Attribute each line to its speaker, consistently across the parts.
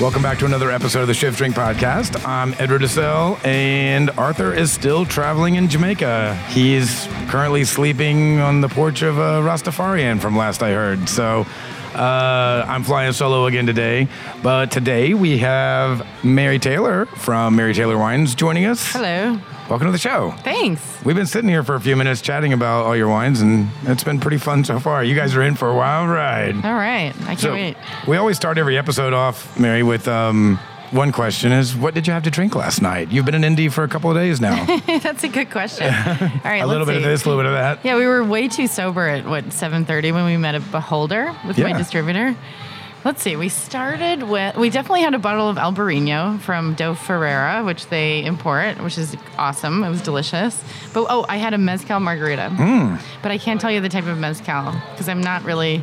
Speaker 1: Welcome back to another episode of the Shift Drink Podcast. I'm Edward DeSell, and Arthur is still traveling in Jamaica. He's currently sleeping on the porch of a Rastafarian, from last I heard. So uh, I'm flying solo again today. But today we have Mary Taylor from Mary Taylor Wines joining us.
Speaker 2: Hello.
Speaker 1: Welcome to the show.
Speaker 2: Thanks.
Speaker 1: We've been sitting here for a few minutes chatting about all your wines, and it's been pretty fun so far. You guys are in for a wild ride.
Speaker 2: All right. I can't
Speaker 1: So
Speaker 2: wait.
Speaker 1: we always start every episode off, Mary, with um, one question: Is what did you have to drink last night? You've been in Indy for a couple of days now.
Speaker 2: That's a good question. All right.
Speaker 1: a little bit of this, a little bit of that.
Speaker 2: Yeah, we were way too sober at what 7:30 when we met at Beholder with my distributor. Let's see. We started with we definitely had a bottle of Albarino from Do Ferreiro, which they import, which is awesome. It was delicious. But oh, I had a mezcal margarita.
Speaker 1: Hmm.
Speaker 2: But I can't tell you the type of mezcal because I'm not really.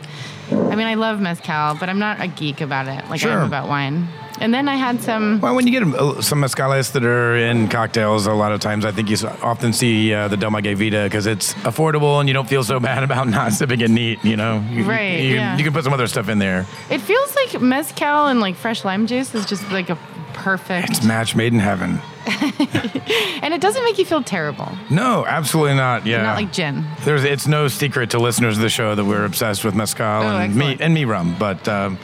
Speaker 2: I mean, I love mezcal, but I'm not a geek about it like I
Speaker 1: Sure.
Speaker 2: am about wine. And then I had some.
Speaker 1: Well, when you get uh, some mezcales that are in cocktails, a lot of times I think you often see uh, the Del Maguey Vida because it's affordable and you don't feel so bad about not sipping it neat. You know, you,
Speaker 2: Right,
Speaker 1: You,
Speaker 2: yeah.
Speaker 1: you can put some other stuff in there.
Speaker 2: It feels like mezcal and like fresh lime juice is just like a perfect,
Speaker 1: It's match made in heaven.
Speaker 2: and it doesn't make you feel terrible.
Speaker 1: No, absolutely not. Yeah,
Speaker 2: Not like gin.
Speaker 1: There's, it's no secret to listeners of the show that we're obsessed with mezcal and me and me rum, but um,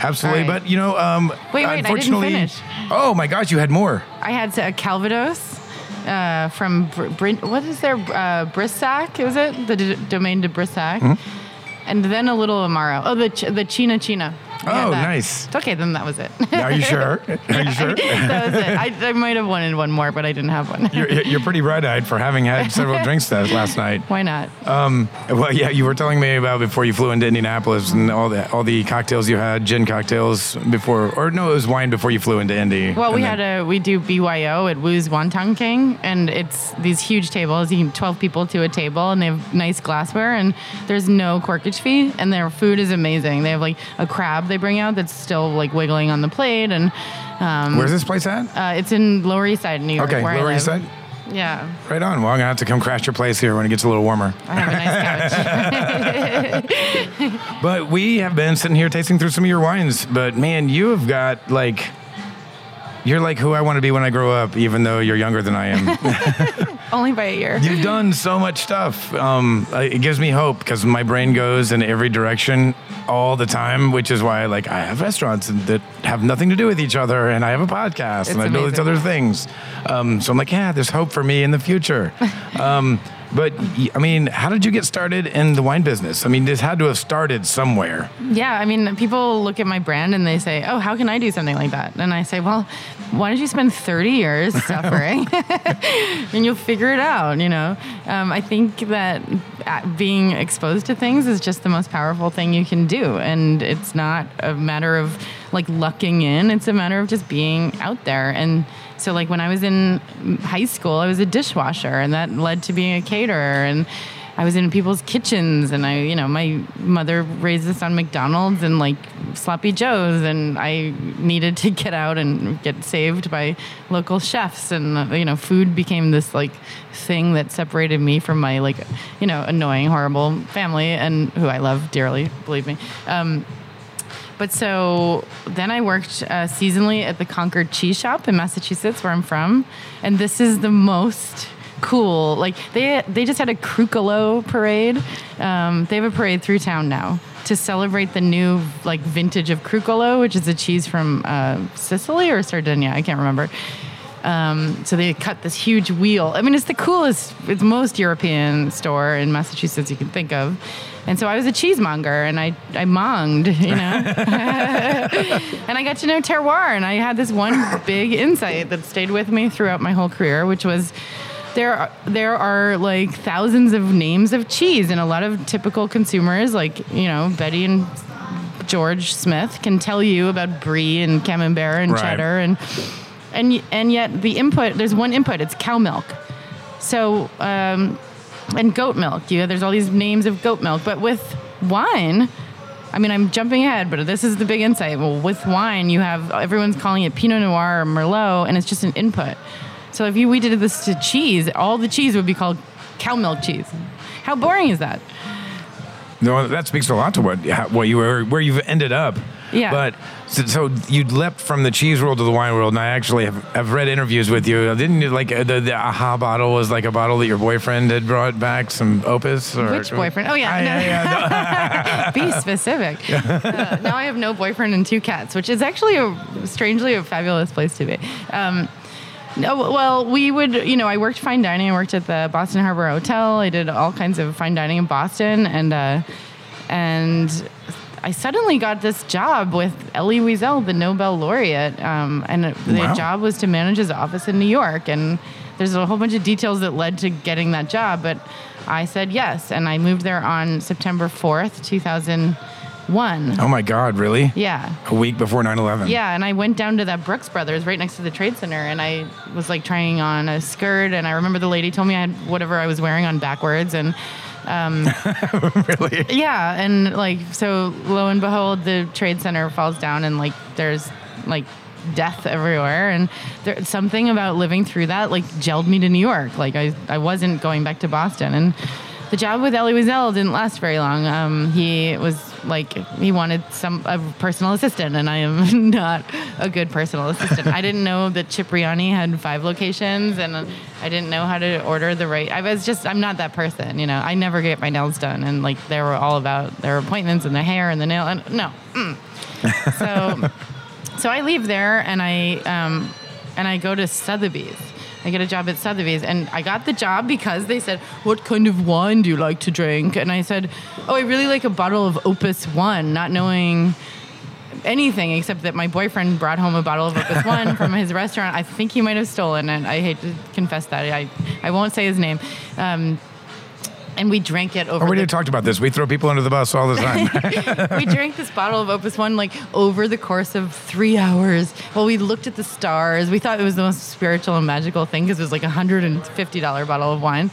Speaker 1: absolutely.
Speaker 2: Right.
Speaker 1: But you know, um,
Speaker 2: Wait, wait, I didn't
Speaker 1: unfortunately,
Speaker 2: finish.
Speaker 1: oh my gosh, you had more.
Speaker 2: I had a Calvados uh, from Br- Brin- what is their uh, Brissac? Is it the d- domain de Brissac?
Speaker 1: Mm-hmm.
Speaker 2: And then a little Amaro. Oh, the ch- the China China.
Speaker 1: Oh, nice.
Speaker 2: Okay, then that was it.
Speaker 1: Are you sure? Are you sure?
Speaker 2: that was it. I, I might have wanted one more, but I didn't have one.
Speaker 1: You're, you're pretty bright-eyed for having had several drinks that last night.
Speaker 2: Why not?
Speaker 1: Um, well, yeah, you were telling me about before you flew into Indianapolis and all the all the cocktails you had, gin cocktails before, or no, it was wine before you flew into Indy.
Speaker 2: Well, we
Speaker 1: then-
Speaker 2: had a we do BYO at Wu's Wonton King, and it's these huge tables. You can twelve people to a table, and they have nice glassware, and there's no corkage fee, and their food is amazing. They have like a crab they bring out that's still like wiggling on the plate, and um,
Speaker 1: Where's this place at?
Speaker 2: uh, it's in Lower East Side, New York.
Speaker 1: Okay, Lower. East Side.
Speaker 2: Yeah,
Speaker 1: Right on. Well, I'm gonna have to come crash your place here when it gets a little warmer.
Speaker 2: I have a nice couch.
Speaker 1: But we have been sitting here tasting through some of your wines. But man, you have got like, you're like who I want to be when I grow up, even though you're younger than I am.
Speaker 2: Only by a year.
Speaker 1: You've done so much stuff. Um, it gives me hope because my brain goes in every direction all the time, which is why like I have restaurants that have nothing to do with each other, and I have a podcast,
Speaker 2: It's
Speaker 1: and I do these other things. Um, so I'm like, yeah, there's hope for me in the future. um, but I mean, how did you get started in the wine business? I mean, this had to have started somewhere.
Speaker 2: Yeah, I mean, people look at my brand and they say, "Oh, how can I do something like that?" And I say, "Well, why don't you spend 30 years suffering, and you'll figure it out?" You know, um, I think that uh, being exposed to things is just the most powerful thing you can do, and it's not a matter of like lucking in; it's a matter of just being out there and. So, like when I was in high school, I was a dishwasher, and that led to being a caterer. And I was in people's kitchens, and I, you know, my mother raised us on McDonald's and like sloppy joes, and I needed to get out and get saved by local chefs, and you know, food became this like thing that separated me from my like, you know, annoying, horrible family, and who I love dearly, believe me. Um, but so then I worked uh, seasonally at the Concord Cheese Shop in Massachusetts, where I'm from, and this is the most cool. Like they they just had a Crucolo parade. Um, they have a parade through town now to celebrate the new like vintage of Crucolo, which is a cheese from uh, Sicily or Sardinia. I can't remember. Um, so they cut this huge wheel. I mean, it's the coolest, it's most European store in Massachusetts you can think of. And so I was a cheesemonger and I, I monged, you know. and I got to know terroir and I had this one big insight that stayed with me throughout my whole career, which was there are, there are like thousands of names of cheese and a lot of typical consumers like, you know, Betty and George Smith can tell you about brie and camembert and
Speaker 1: Right.
Speaker 2: cheddar and and and yet the input there's one input it's cow milk so um, and goat milk you know, there's all these names of goat milk but with wine I mean, I'm jumping ahead, but this is the big insight. Well, with wine, you have everyone's calling it Pinot Noir or Merlot, and it's just an input. So if you we did this to cheese, all the cheese would be called cow milk cheese. How boring is that?
Speaker 1: No, that speaks a lot to what what you were where you've ended up.
Speaker 2: Yeah.
Speaker 1: But so, so you leapt from the cheese world to the wine world, and I actually have, have read interviews with you. Didn't you like uh, the, the aha bottle was like a bottle that your boyfriend had brought back some Opus? Or,
Speaker 2: Which boyfriend? Oh yeah,
Speaker 1: Ah,
Speaker 2: no.
Speaker 1: yeah, yeah, no.
Speaker 2: Be specific. Uh, now I have no boyfriend and two cats, which is actually a strangely a fabulous place to be. Um, no, well, we would, you know, I worked fine dining. I worked at the Boston Harbor Hotel. I did all kinds of fine dining in Boston, and uh, and I suddenly got this job with Elie Wiesel, the Nobel laureate, um, and it- the
Speaker 1: Wow.
Speaker 2: job was to manage his office in New York. And there's a whole bunch of details that led to getting that job, but I said yes, and I moved there on September 4th, 2001.
Speaker 1: oh my God, really?
Speaker 2: Yeah.
Speaker 1: A week before 9/11.
Speaker 2: Yeah, and I went down to that Brooks Brothers right next to the Trade Center, and I was like trying on a skirt, and I remember the lady told me I had whatever I was wearing on backwards, and
Speaker 1: really.
Speaker 2: yeah, and like so, lo and behold, the Trade Center falls down, and like there's like death everywhere, and there something about living through that like gelled me to New York. Like I I wasn't going back to Boston, and the job with Elie Wiesel didn't last very long. Um, he was like he wanted some a personal assistant, and I am not a good personal assistant. I didn't know that Cipriani had five locations, and I didn't know how to order the right. I was just I'm not that person, you know. I never get my nails done, and like they were all about their appointments and the hair and the nail, and no. Mm. So so I leave there and I um, and I go to Sotheby's. I get a job at Sotheby's, and I got the job because they said, "What kind of wine do you like to drink?" And I said, "Oh, I really like a bottle of Opus One," not knowing anything except that my boyfriend brought home a bottle of Opus One from his restaurant. I think he might have stolen it. I hate to confess that. I I won't say his name. Um, and we drank it over.
Speaker 1: Oh, we
Speaker 2: the
Speaker 1: already talked about this. We throw people under the bus all the time.
Speaker 2: we drank this bottle of Opus One like over the course of three hours. While we looked at the stars, we thought it was the most spiritual and magical thing because it was like a hundred and fifty dollar bottle of wine.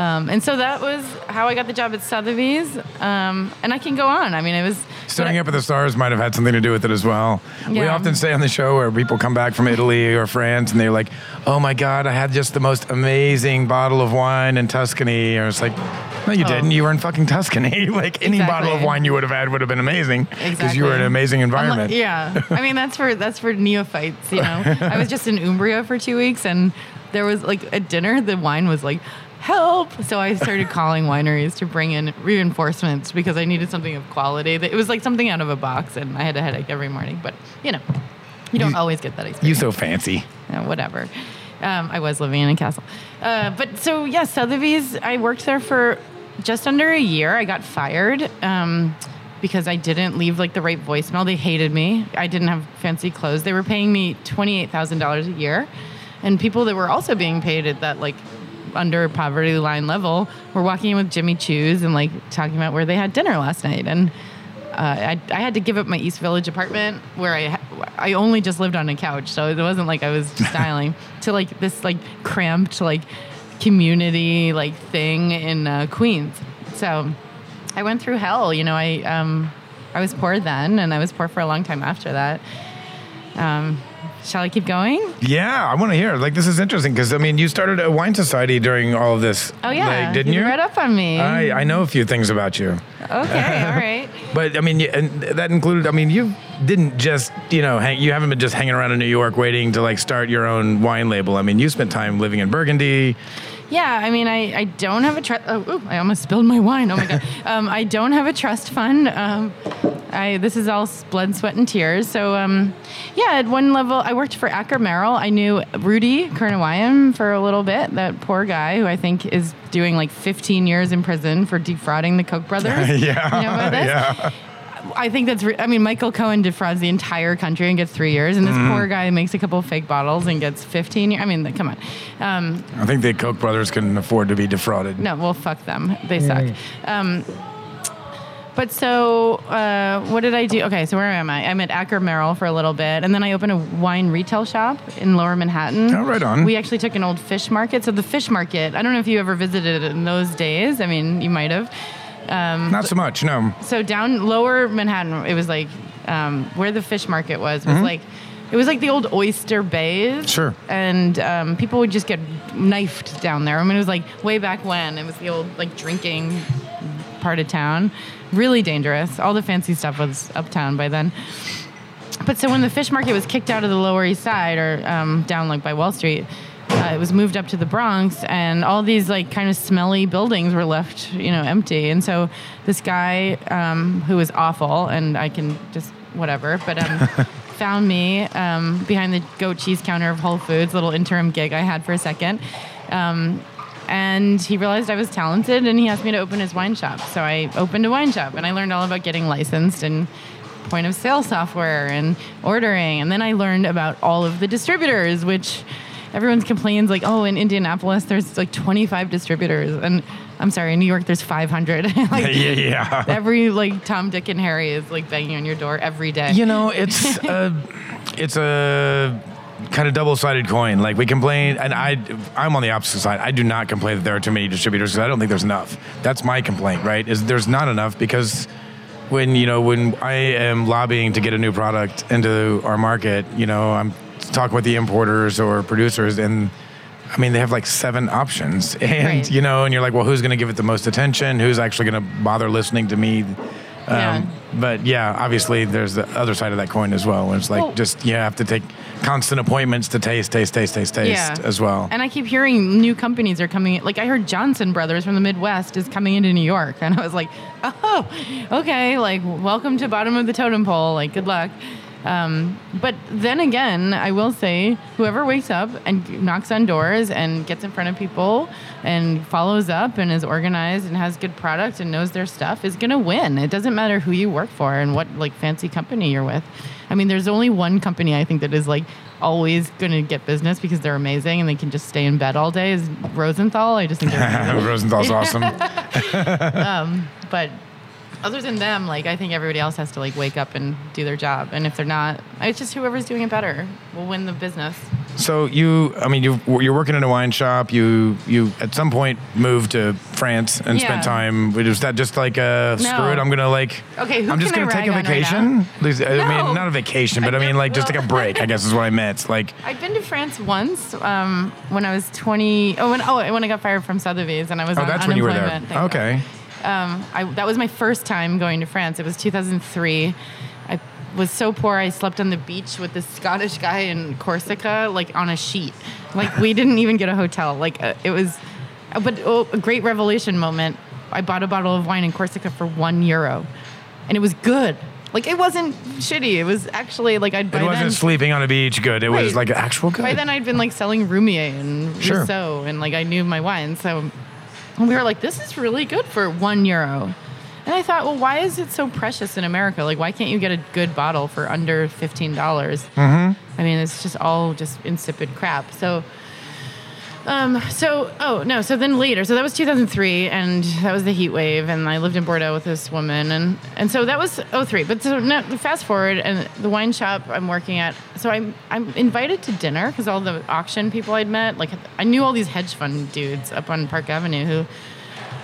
Speaker 2: Um, and so that was how I got the job at Sotheby's. Um, and I can go on. I mean, it was
Speaker 1: Staring up at the stars might have had something to do with it as well. We often say on the show where people come back from Italy or France and they're like, "Oh my God, I had just the most amazing bottle of wine in Tuscany." Or it's like, "No, you
Speaker 2: Oh.
Speaker 1: didn't. You were in fucking Tuscany. like any bottle of wine you would have had would have been amazing because you were in an amazing
Speaker 2: I'm like-
Speaker 1: environment."
Speaker 2: yeah, I mean that's for that's for neophytes. You know, I was just in Umbria for two weeks, and there was like at dinner, the wine was like, "Help!" So I started calling wineries to bring in reinforcements because I needed something of quality. It was like something out of a box, and I had a headache every morning. But you know, you don't
Speaker 1: You-
Speaker 2: always get that
Speaker 1: You
Speaker 2: experience.
Speaker 1: so fancy.
Speaker 2: Yeah, whatever. Um, I was living in a castle. Uh, but so, yeah, Sotheby's, I worked there for just under a year. I got fired um, because I didn't leave like the right voicemail. They hated me. I didn't have fancy clothes. They were paying me $28,000 a year. And people that were also being paid at that like under poverty line level were walking in with Jimmy Choo's and like talking about where they had dinner last night. And uh, I, I had to give up my East Village apartment where I I only just lived on a couch, so it wasn't like I was styling to like this like cramped like community like thing in uh, Queens. So I went through hell. You know, I um, I was poor then, and I was poor for a long time after that. Um, shall I keep going?
Speaker 1: Yeah, I want to hear. Like, this is interesting because I mean, you started a wine society during all of this.
Speaker 2: Oh yeah,
Speaker 1: like, didn't you?
Speaker 2: read up on me.
Speaker 1: I, I know a few things about you.
Speaker 2: okay, all right.
Speaker 1: But I mean, and that included. I mean, you didn't just you know hang, you haven't been just hanging around in New York waiting to like start your own wine label. I mean, you spent time living in Burgundy.
Speaker 2: Yeah, I mean, I, I don't have a trust. Oh, ooh, I almost spilled my wine. Oh my god. um, I don't have a trust fund. Um, I this is all blood, sweat, and tears. So um, yeah, at one level, I worked for Acker Merrall. I knew Rudy Kurniawan for a little bit. That poor guy who I think is doing like 15 years in prison for defrauding the Koch brothers.
Speaker 1: yeah,
Speaker 2: You know about this?
Speaker 1: yeah.
Speaker 2: I think that's. Re- I mean, Michael Cohen defrauds the entire country and gets three years, and this
Speaker 1: Mm-hmm.
Speaker 2: poor guy makes a couple of fake bottles and gets 15 years. I mean, come on. Um,
Speaker 1: I think the Koch brothers couldn't afford to be defrauded.
Speaker 2: no, well, fuck them. They suck. Um, but so, uh, what did I do? Okay, so where am I? I'm at Acker Merrall for a little bit, and then I opened a wine retail shop in Lower Manhattan.
Speaker 1: Oh, right on.
Speaker 2: We actually took an old fish market. So the fish market. I don't know if you ever visited it in those days. I mean, you might have.
Speaker 1: Not so much. No.
Speaker 2: So down Lower Manhattan, it was like um, where the fish market was. Was like. It was like the old oyster bays.
Speaker 1: Sure.
Speaker 2: And um, people would just get knifed down there. I mean, it was like way back when. It was the old like drinking part of town. really dangerous. All the fancy stuff was uptown by then. But so when the fish market was kicked out of the Lower East Side or um, down like by Wall Street, uh, it was moved up to the Bronx, and all these like kind of smelly buildings were left, you know, empty. And so this guy um, who was awful, and I can just whatever, but um, found me um, behind the goat cheese counter of Whole Foods, little interim gig I had for a second. Um, and he realized I was talented, and he asked me to open his wine shop. So I opened a wine shop, and I learned all about getting licensed and point of sale software and ordering. And then I learned about all of the distributors, which everyone complains like, oh, in Indianapolis there's like 25 distributors, and I'm sorry, in New York there's 500. like,
Speaker 1: yeah, yeah.
Speaker 2: Every like Tom, Dick, and Harry is like banging on your door every day.
Speaker 1: You know, it's a, it's a kind of double-sided coin. Like we complain, and I, I'm on the opposite side. I do not complain that there are too many distributors because I don't think there's enough. That's my complaint, right? Is there's not enough because when you know when I am lobbying to get a new product into our market, you know, I'm talking with the importers or producers, and I mean they have like seven options, and
Speaker 2: Right.
Speaker 1: you know, and you're like, well, who's going to give it the most attention? Who's actually going to bother listening to me? Um,
Speaker 2: Yeah.
Speaker 1: But yeah, obviously there's the other side of that coin as well. Where it's like
Speaker 2: Well-
Speaker 1: just you have to take constant appointments to taste, taste, taste, taste, taste
Speaker 2: Yeah.
Speaker 1: as well.
Speaker 2: And I keep hearing new companies are coming. Like I heard Johnson Brothers from the Midwest is coming into New York, and I was like, oh, okay. Like welcome to bottom of the totem pole. Like good luck. Um, but then again, I will say, whoever wakes up and knocks on doors and gets in front of people and follows up and is organized and has good product and knows their stuff is gonna win. It doesn't matter who you work for and what like fancy company you're with. I mean, there's only one company I think that is like always going to get business because they're amazing and they can just stay in bed all day is Rosenthal. I just think they're.
Speaker 1: Rosenthal's awesome.
Speaker 2: but other than them, like I think everybody else has to like wake up and do their job. And if they're not, it's just whoever's doing it better will win the business.
Speaker 1: So you, I mean, you you're working in a wine shop. You you at some point moved to France and
Speaker 2: Yeah.
Speaker 1: spent time. Was that just like uh,
Speaker 2: No.
Speaker 1: screw it? I'm gonna like.
Speaker 2: Okay, who
Speaker 1: I'm just gonna take a
Speaker 2: right
Speaker 1: vacation.
Speaker 2: now?
Speaker 1: I
Speaker 2: No.
Speaker 1: mean, not a vacation, but I,
Speaker 2: I
Speaker 1: mean like just like a break. I guess is what I meant. Like,
Speaker 2: I'd been to France once um, when I was 20. Oh, when, oh, when I got fired from Sotheby's and I was
Speaker 1: oh,
Speaker 2: on
Speaker 1: that's when you were there.
Speaker 2: unemployment. Thank God.
Speaker 1: Okay.
Speaker 2: Um, I, that was my first time going to France. It was 2003. I was so poor I slept on the beach with this Scottish guy in Corsica, like on a sheet. Like we didn't even get a hotel. Like uh, it was, uh, but oh, a great revelation moment. I bought a bottle of wine in Corsica for one euro, and it was good. Like it wasn't shitty. It was actually like I'd
Speaker 1: It wasn't
Speaker 2: then.
Speaker 1: sleeping on a beach. Good. It was
Speaker 2: Right.
Speaker 1: like actual good.
Speaker 2: By then, I'd been like selling Roumier and
Speaker 1: Sure.
Speaker 2: Rousseau, and like I knew my wine. So and we were like, this is really good for one euro. And I thought, well, why is it so precious in America? Like, why can't you get a good bottle for under fifteen dollars? Mm-hmm. I mean, it's just all just insipid crap. So. Um, so, oh no, so then later, so that was 2003 and that was the heat wave and I lived in Bordeaux with this woman and, and so that was 03. But so now fast forward and the wine shop I'm working at, so I'm, I'm invited to dinner because all the auction people I'd met, like I knew all these hedge fund dudes up on Park Avenue who,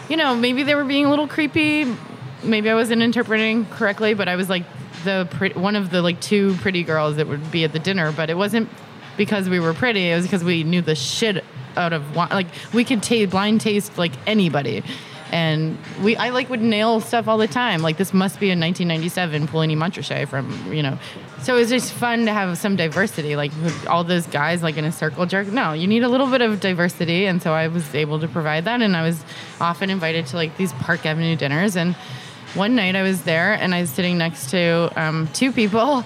Speaker 2: you know, maybe they were being a little creepy. Maybe I wasn't interpreting correctly, but I was like the pre- one of the like two pretty girls that would be at the dinner. But it wasn't because we were pretty. It was because we knew the shit out of wine. Like we could taste blind taste like anybody. And we, I like would nail stuff all the time. Like this must be a 1997 Puligny Montrachet from, you know. So it was just fun to have some diversity. Like all those guys like in a circle jerk. No, you need a little bit of diversity. And so I was able to provide that. And I was often invited to like these Park Avenue dinners. And one night I was there and I was sitting next to um, two people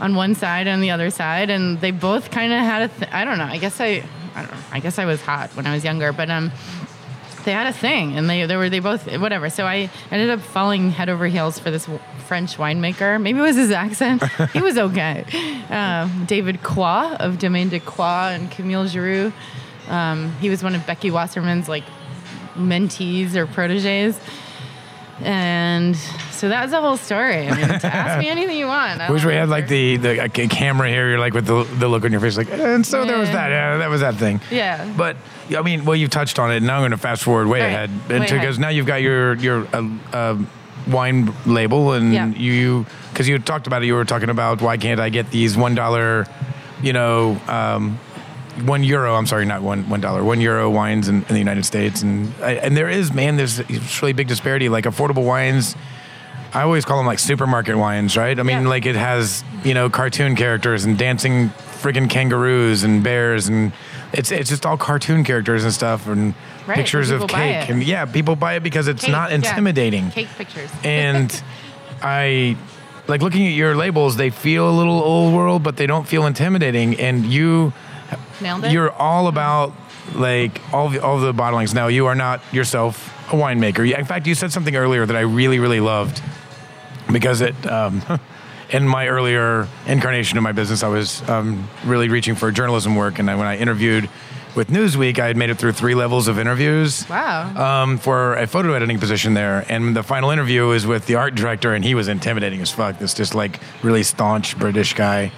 Speaker 2: on one side and the other side, and they both kind of had a. Th- I don't know. I guess I. I don't know. I guess I was hot when I was younger, but um, they had a thing, and they they were they both whatever. So I ended up falling head over heels for this w- French winemaker. Maybe it was his accent. he was okay. Um, David Croix of Domaine de Croix and Camille Giroud. Um, he was one of Becky Wasserman's like mentees or proteges. And so that was the whole story. I mean, to ask me anything you want.
Speaker 1: I wish we had like the the uh, camera here. You're like with the, the look on your face, like, and so there was that. Yeah, that was that thing.
Speaker 2: Yeah.
Speaker 1: But I mean, well, you've touched on it. And now I'm going to fast forward way
Speaker 2: Right.
Speaker 1: ahead into because now you've got your your uh, uh, wine label, and
Speaker 2: Yeah.
Speaker 1: you because you talked about it. You were talking about why can't I get these one dollar, you know. Um, one euro. I'm sorry, not one one dollar. One euro wines in, in the United States, and and there is man, there's really big disparity. Like affordable wines I always call them like supermarket wines, right? I mean,
Speaker 2: Yeah.
Speaker 1: like it has you know cartoon characters and dancing friggin' kangaroos and bears and it's it's just all cartoon characters and stuff and
Speaker 2: Right,
Speaker 1: pictures of cake and yeah, people buy it because it's
Speaker 2: Cake,
Speaker 1: not
Speaker 2: yeah.
Speaker 1: intimidating.
Speaker 2: Cake pictures.
Speaker 1: and I like looking at your labels. They feel a little old world, but they don't feel intimidating. And you,
Speaker 2: Nailed it.
Speaker 1: you're all about like all the, all the bottlings. Now you are not yourself a winemaker. In fact, you said something earlier that I really really loved because it. Um, in my earlier incarnation of my business, I was um, really reaching for journalism work, and I, when I interviewed with Newsweek, I had made it through three levels of interviews
Speaker 2: wow.
Speaker 1: um, for a photo editing position there. And the final interview was with the art director, and he was intimidating as fuck. This just like really staunch British guy.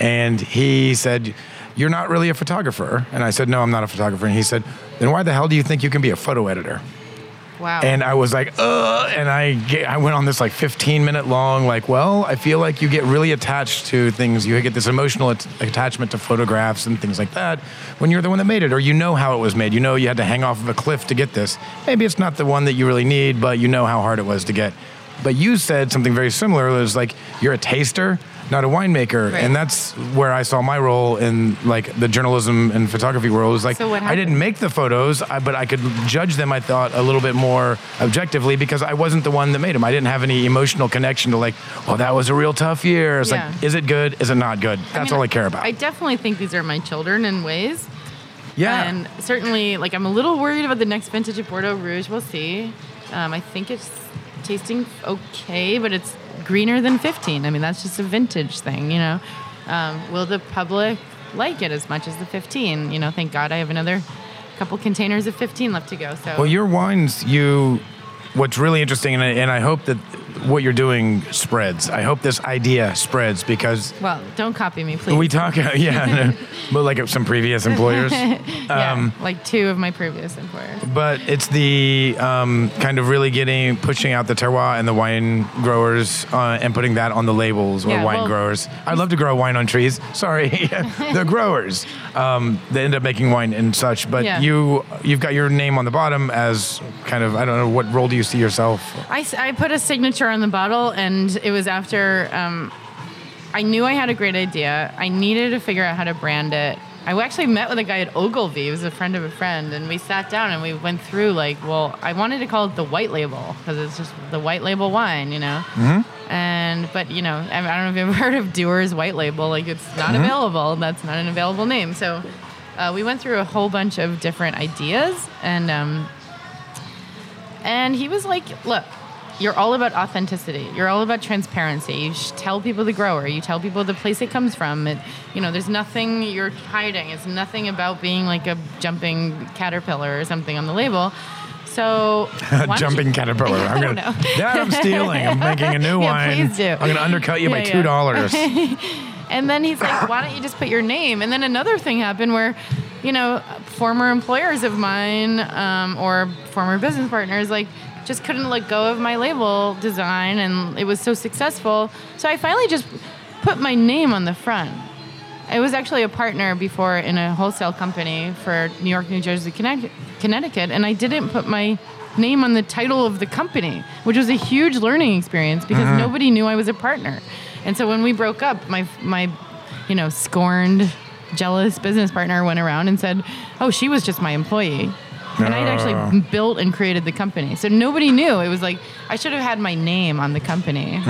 Speaker 1: And he said, You're not really a photographer. And I said, No, I'm not a photographer. And he said, Then why the hell do you think you can be a photo editor?
Speaker 2: wow.
Speaker 1: And I was like, Ugh. And I, get, I went on this like 15 minute long, like, well, I feel like you get really attached to things. You get this emotional at- attachment to photographs and things like that when you're the one that made it, or you know how it was made. You know you had to hang off of a cliff to get this. Maybe it's not the one that you really need, but you know how hard it was to get. But you said something very similar. It was like, you're a taster, not a winemaker.
Speaker 2: Right.
Speaker 1: And that's where I saw my role in like the journalism and photography world. It was like,
Speaker 2: So
Speaker 1: I didn't make the photos, I, but I could judge them. I thought a little bit more objectively because I wasn't the one that made them. I didn't have any emotional connection to like, oh, that was a real tough year. It's
Speaker 2: Yeah.
Speaker 1: like, is it good? Is it not good? That's
Speaker 2: mean,
Speaker 1: all I care about.
Speaker 2: I definitely think these are my children in ways.
Speaker 1: yeah,
Speaker 2: And certainly, like, I'm a little worried about the next vintage of Bordeaux Rouge. We'll see. Um, I think it's tasting okay, but it's greener than 15. I mean, that's just a vintage thing, you know. Um, will the public like it as much as the 15? You know, thank God I have another couple containers of 15 left to go. So
Speaker 1: Well, your wines, you. What's really interesting, and I, and I hope that what you're doing spreads. I hope this idea spreads because
Speaker 2: well, don't copy me, please.
Speaker 1: we talk, yeah, but like some previous employers.
Speaker 2: yeah,
Speaker 1: um,
Speaker 2: like two of my previous employers.
Speaker 1: But it's the um, kind of really getting pushing out the terroir and the wine growers uh, and putting that on the labels or
Speaker 2: Yeah,
Speaker 1: wine
Speaker 2: well-
Speaker 1: growers. I'd love to grow wine on trees. Sorry, the growers. Um, they end up making wine and such. But
Speaker 2: Yeah.
Speaker 1: you you've got your name on the bottom as kind of I don't know what role do you see yourself?
Speaker 2: I, I put a signature on the bottle, and it was after um, I knew I had a great idea. I needed to figure out how to brand it. I actually met with a guy at Ogilvy, he was a friend of a friend, and we sat down and we went through like, well, I wanted to call it the white label because it's just the white label wine, you know. Mm-hmm. And but you know, I, I don't know if you've ever heard of Dewar's White Label. Like it's not available. That's not an available name. So uh, we went through a whole bunch of different ideas, and um, and he was like, look, you're all about authenticity. You're all about transparency. You tell people the grower. You tell people the place it comes from. It, you know, there's nothing you're hiding. It's nothing about being like a jumping caterpillar or something on the label. So
Speaker 1: Jumping
Speaker 2: you-
Speaker 1: caterpillar. I'm gonna,
Speaker 2: know.
Speaker 1: that I'm stealing. I'm making a new
Speaker 2: Yeah,
Speaker 1: wine.
Speaker 2: please do.
Speaker 1: I'm gonna undercut you by
Speaker 2: Yeah,
Speaker 1: two
Speaker 2: yeah.
Speaker 1: dollars.
Speaker 2: And then he's like, why don't you just put your name? And then another thing happened where, you know, former employers of mine um, or former business partners, like, just couldn't let go of my label design and it was so successful. So I finally just put my name on the front. I was actually a partner before in a wholesale company for New York, New Jersey, Connecticut, Connecticut, and I didn't put my name on the title of the company, which was a huge learning experience because uh-huh. nobody knew I was a partner. And so when we broke up, my my you know scorned, jealous business partner went around and said, "Oh, she was just my employee." And I'd actually built and created the company. So nobody knew. It was like I should have had my name on the company.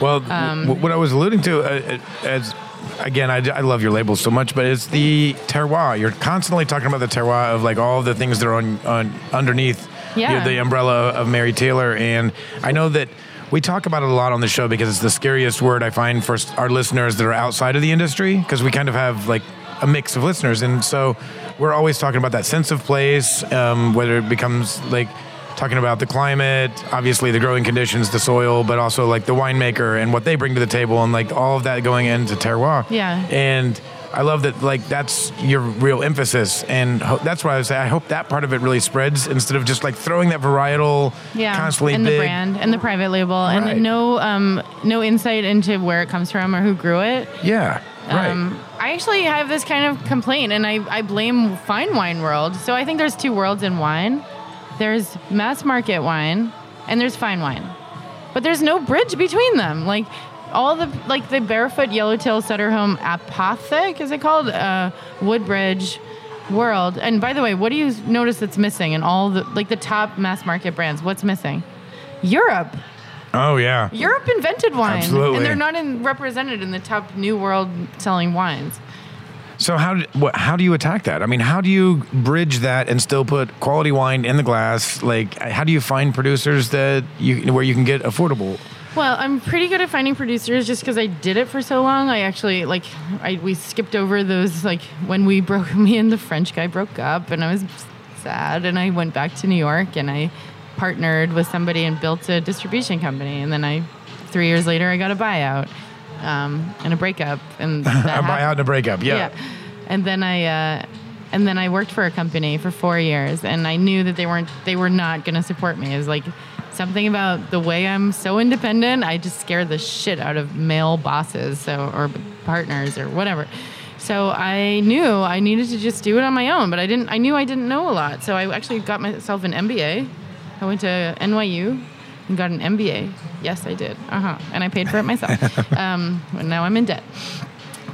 Speaker 1: Well, w- what I was alluding to, uh, uh, as again, I, I love your labels so much, but it's the terroir. You're constantly talking about the terroir of like all the things that are on, on underneath
Speaker 2: Yeah.
Speaker 1: you know, the umbrella of Mary Taylor, and I know that. We talk about it a lot on the show because it's the scariest word I find for our listeners that are outside of the industry because we kind of have like a mix of listeners. And so we're always talking about that sense of place, um, whether it becomes like talking about the climate, obviously the growing conditions, the soil, but also like the winemaker and what they bring to the table and like all of that going into terroir.
Speaker 2: Yeah.
Speaker 1: And I love that like that's your real emphasis and ho- that's why I would say I hope that part of it really spreads instead of just like throwing that varietal
Speaker 2: yeah,
Speaker 1: constantly
Speaker 2: and
Speaker 1: big
Speaker 2: the brand and the private label
Speaker 1: Right.
Speaker 2: and no um, no insight into where it comes from or who grew it.
Speaker 1: Yeah. Right.
Speaker 2: Um, I actually have this kind of complaint, and I, I blame fine wine world. So I think there's two worlds in wine. There's mass market wine, and there's fine wine. but there's no bridge between them. Like all the like the barefoot yellowtail Sutter Home apothic is it called uh, Woodbridge world. And by the way, what do you notice that's missing in all the like the top mass market brands? What's missing? Europe.
Speaker 1: Oh yeah.
Speaker 2: Europe invented wine,
Speaker 1: Absolutely.
Speaker 2: and they're not in, represented in the top new world selling wines.
Speaker 1: So how do, what, how do you attack that? I mean, how do you bridge that and still put quality wine in the glass? Like, how do you find producers that you where you can get affordable?
Speaker 2: Well, I'm pretty good at finding producers just because I did it for so long. I actually like I we skipped over those like when we broke me and the French guy broke up, and I was sad, and I went back to New York and I partnered with somebody and built a distribution company, and then I three years later I got a buyout um, and a breakup, and
Speaker 1: A
Speaker 2: happened.
Speaker 1: buyout and a breakup. Yeah.
Speaker 2: And then I uh, and then I worked for a company for four years, and I knew that they weren't they were not going to support me. It was like something about the way I'm so independent. I just scare the shit out of male bosses, so or partners or whatever. So I knew I needed to just do it on my own, but I didn't. I knew I didn't know a lot, so I actually got myself an MBA. I went to NYU and got an MBA. Yes, I did. Uh huh. And I paid for it myself. um, and now I'm in debt.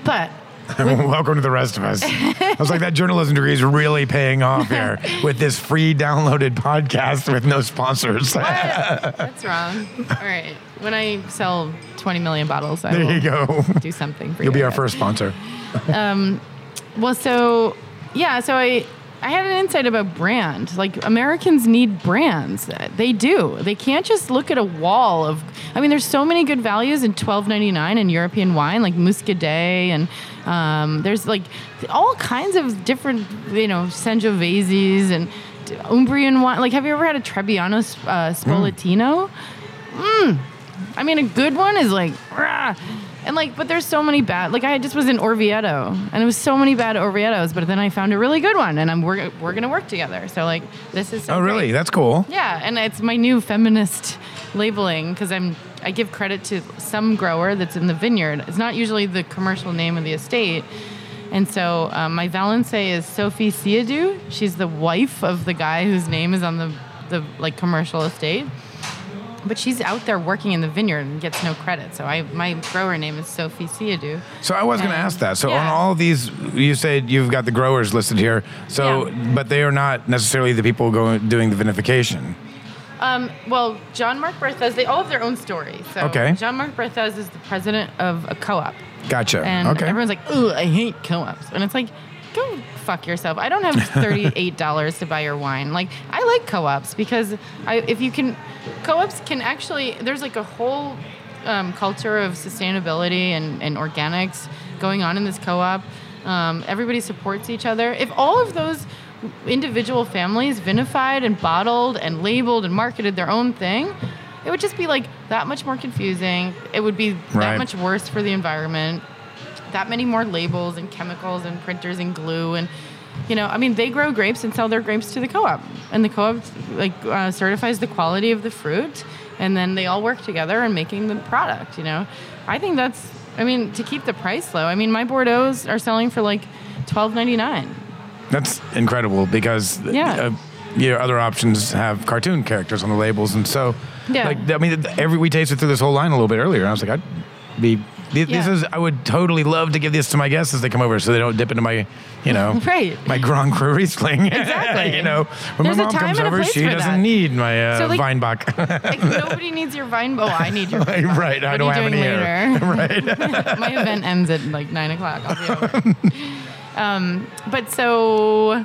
Speaker 2: But
Speaker 1: Welcome to the rest of us. I was like, that journalism degree is really paying off here with this free downloaded podcast with no sponsors.
Speaker 2: That's wrong. All right. When I sell 20 million bottles, I
Speaker 1: there you go.
Speaker 2: do something for
Speaker 1: You'll
Speaker 2: you.
Speaker 1: Will
Speaker 2: be
Speaker 1: our first sponsor.
Speaker 2: Um, Well, so yeah, so I I had an insight about brand. Like Americans need brands. They do. They can't just look at a wall of. I mean, there's so many good values in 12.99 in European wine, like Muscadet, and um, there's like all kinds of different, you know, Sangioveses and Umbrian wine. Like, have you ever had a Trebbiano uh, Spoletino? I mean, a good one is like, rah. And like, but there's so many bad. Like, I just was in Orvieto, and it was so many bad Orvietos, but then I found a really good one, and I'm we're, we're gonna work together. So like, this is so
Speaker 1: Oh, really?
Speaker 2: great.
Speaker 1: That's cool.
Speaker 2: Yeah, and it's my new feminist labeling because I'm I give credit to some grower that's in the vineyard. It's not usually the commercial name of the estate. And so um, my Valence is Sophie Siadou. She's the wife of the guy whose name is on the, the like commercial estate. But she's out there working in the vineyard and gets no credit. So I my grower name is Sophie Siadou.
Speaker 1: So I was going to ask that. So on
Speaker 2: yeah.
Speaker 1: all these, you said you've got the growers listed here. So,
Speaker 2: Yeah.
Speaker 1: but they are not necessarily the people going doing the vinification.
Speaker 2: Um, well, John Mark Berthez, they all have their own story. So
Speaker 1: Okay.
Speaker 2: John Mark Berthez is the president of a co-op.
Speaker 1: Gotcha.
Speaker 2: And
Speaker 1: okay.
Speaker 2: everyone's like, "Ugh, I hate co-ops," and it's like, go fuck yourself. I don't have thirty-eight dollars to buy your wine. Like, I like co-ops because I, if you can, co-ops can actually. There's like a whole um, culture of sustainability and, and organics going on in this co-op. Um, everybody supports each other. If all of those individual families vinified and bottled and labeled and marketed their own thing, it would just be like that much more confusing. It would be
Speaker 1: Right.
Speaker 2: that much worse for the environment. That many more labels and chemicals and printers and glue and you know, I mean, they grow grapes and sell their grapes to the co-op, and the co-op like uh, certifies the quality of the fruit, and then they all work together in making the product. You know, I think that's. I mean, to keep the price low. I mean, my Bordeaux's are selling for like twelve ninety nine.
Speaker 1: That's incredible because
Speaker 2: Yeah.
Speaker 1: uh, your other options have cartoon characters on the labels, and so
Speaker 2: Yeah.
Speaker 1: like I mean, every we tasted through this whole line a little bit earlier. And I was like, I'd be. Th- This
Speaker 2: Yeah.
Speaker 1: is. I would totally love to give this to my guests as they come over, so they don't dip into my, you know,
Speaker 2: Right.
Speaker 1: my Grand Cru Riesling.
Speaker 2: Exactly.
Speaker 1: you know, when
Speaker 2: There's
Speaker 1: my mom comes over, she doesn't
Speaker 2: that.
Speaker 1: need my uh,
Speaker 2: So, like-
Speaker 1: Weinbach.
Speaker 2: Like nobody needs your vine. Oh, I need your vine.
Speaker 1: right. I
Speaker 2: What
Speaker 1: don't have any here.
Speaker 2: later?
Speaker 1: right.
Speaker 2: my event ends at like nine o'clock. I'll be over. um, but so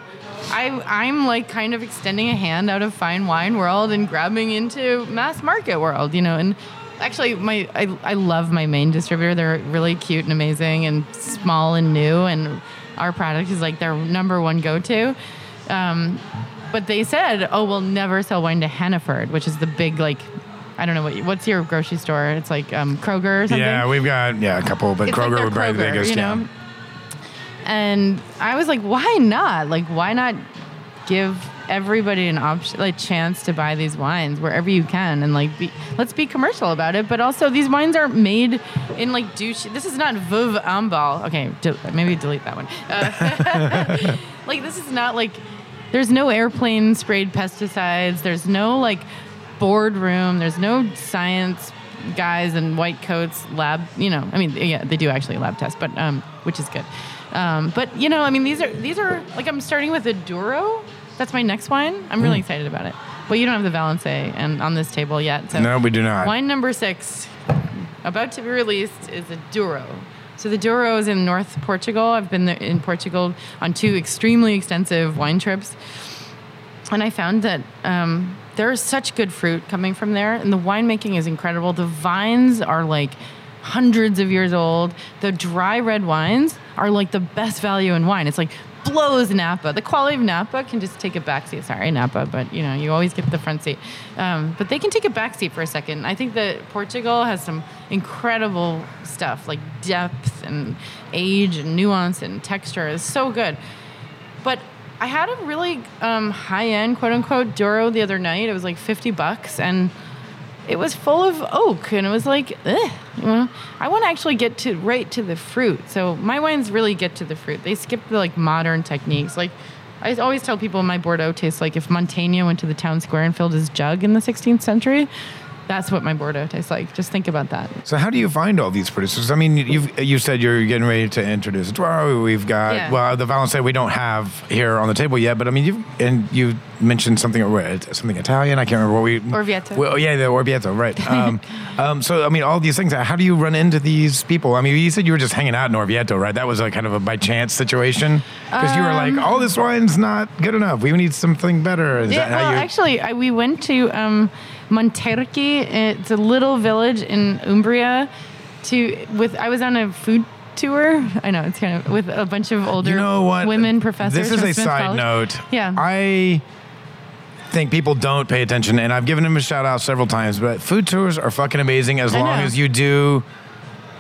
Speaker 2: I I'm like kind of extending a hand out of fine wine world and grabbing into mass market world, you know, and actually my I, I love my main distributor. They're really cute and amazing and small and new and our product is like their number one go-to. Um, but they said, "Oh, we'll never sell wine to Hannaford, which is the big like I don't know what what's your grocery store? It's like um, Kroger or something.
Speaker 1: Yeah, we've got yeah a couple, but
Speaker 2: It's
Speaker 1: Kroger
Speaker 2: their
Speaker 1: would probably be the biggest.
Speaker 2: you know?
Speaker 1: yeah.
Speaker 2: And I was like, why not? Like, why not give everybody an option, like chance to buy these wines wherever you can, and like, be, let's be commercial about it. But also, these wines aren't made in like douche. This is not Veuve Ambal. Okay, de- maybe delete that one. Uh, like, this is not like. There's no airplane sprayed pesticides. There's no like boardroom. There's no science guys in white coats, lab. You know, I mean, yeah, they do actually lab test, but um, which is good. Um, but you know, I mean, these are these are like I'm starting with a Douro. That's my next wine. I'm really excited about it. But you don't have the Valence and on this table yet. So
Speaker 1: No, we do not.
Speaker 2: Wine number six, about to be released, is a Douro. So the Douro is in North Portugal. I've been there in Portugal on two extremely extensive wine trips, and I found that um, there is such good fruit coming from there, and the winemaking is incredible. The vines are like hundreds of years old. The dry red wines are like the best value in wine. It's like blows Napa. The quality of Napa can just take a backseat. Sorry, Napa, but you know you always get the front seat. Um, but they can take a backseat for a second. I think that Portugal has some incredible stuff like depth and age and nuance and texture. is so good. But I had a really um, high end, quote unquote, Douro the other night. It was like 50 bucks and it was full of oak and it was like, Ugh, I want to actually get to right to the fruit. So my wines really get to the fruit. They skip the like modern techniques. Like I always tell people my Bordeaux tastes like if Montaigne went to the town square and filled his jug in the 16th century. That's what my Bordeaux tastes like. Just think about that.
Speaker 1: So how do you find all these producers? I mean, you've you said you're getting ready to introduce Douro. We've got
Speaker 2: Yeah.
Speaker 1: well the Valence we don't have here on the table yet, but I mean you and you mentioned something something Italian. I can't remember what we
Speaker 2: Orvieto.
Speaker 1: Well, yeah, the Orvieto, right? Um, um, so I mean, all these things. How do you run into these people? I mean, you said you were just hanging out in Orvieto, right? That was a kind of a by chance situation because you were like, all this wine's not good enough. We need something better. Is
Speaker 2: Yeah, well,
Speaker 1: you?
Speaker 2: actually, I, we went to um, Monterchi. It's a little village in Umbria. To with, I was on a food tour. I know it's kind of with a bunch of older
Speaker 1: you know what?
Speaker 2: women professors.
Speaker 1: This is a
Speaker 2: Smith
Speaker 1: side
Speaker 2: College.
Speaker 1: note.
Speaker 2: Yeah.
Speaker 1: I think people don't pay attention, and I've given him a shout out several times. But food tours are fucking amazing as
Speaker 2: I
Speaker 1: long
Speaker 2: know.
Speaker 1: as you do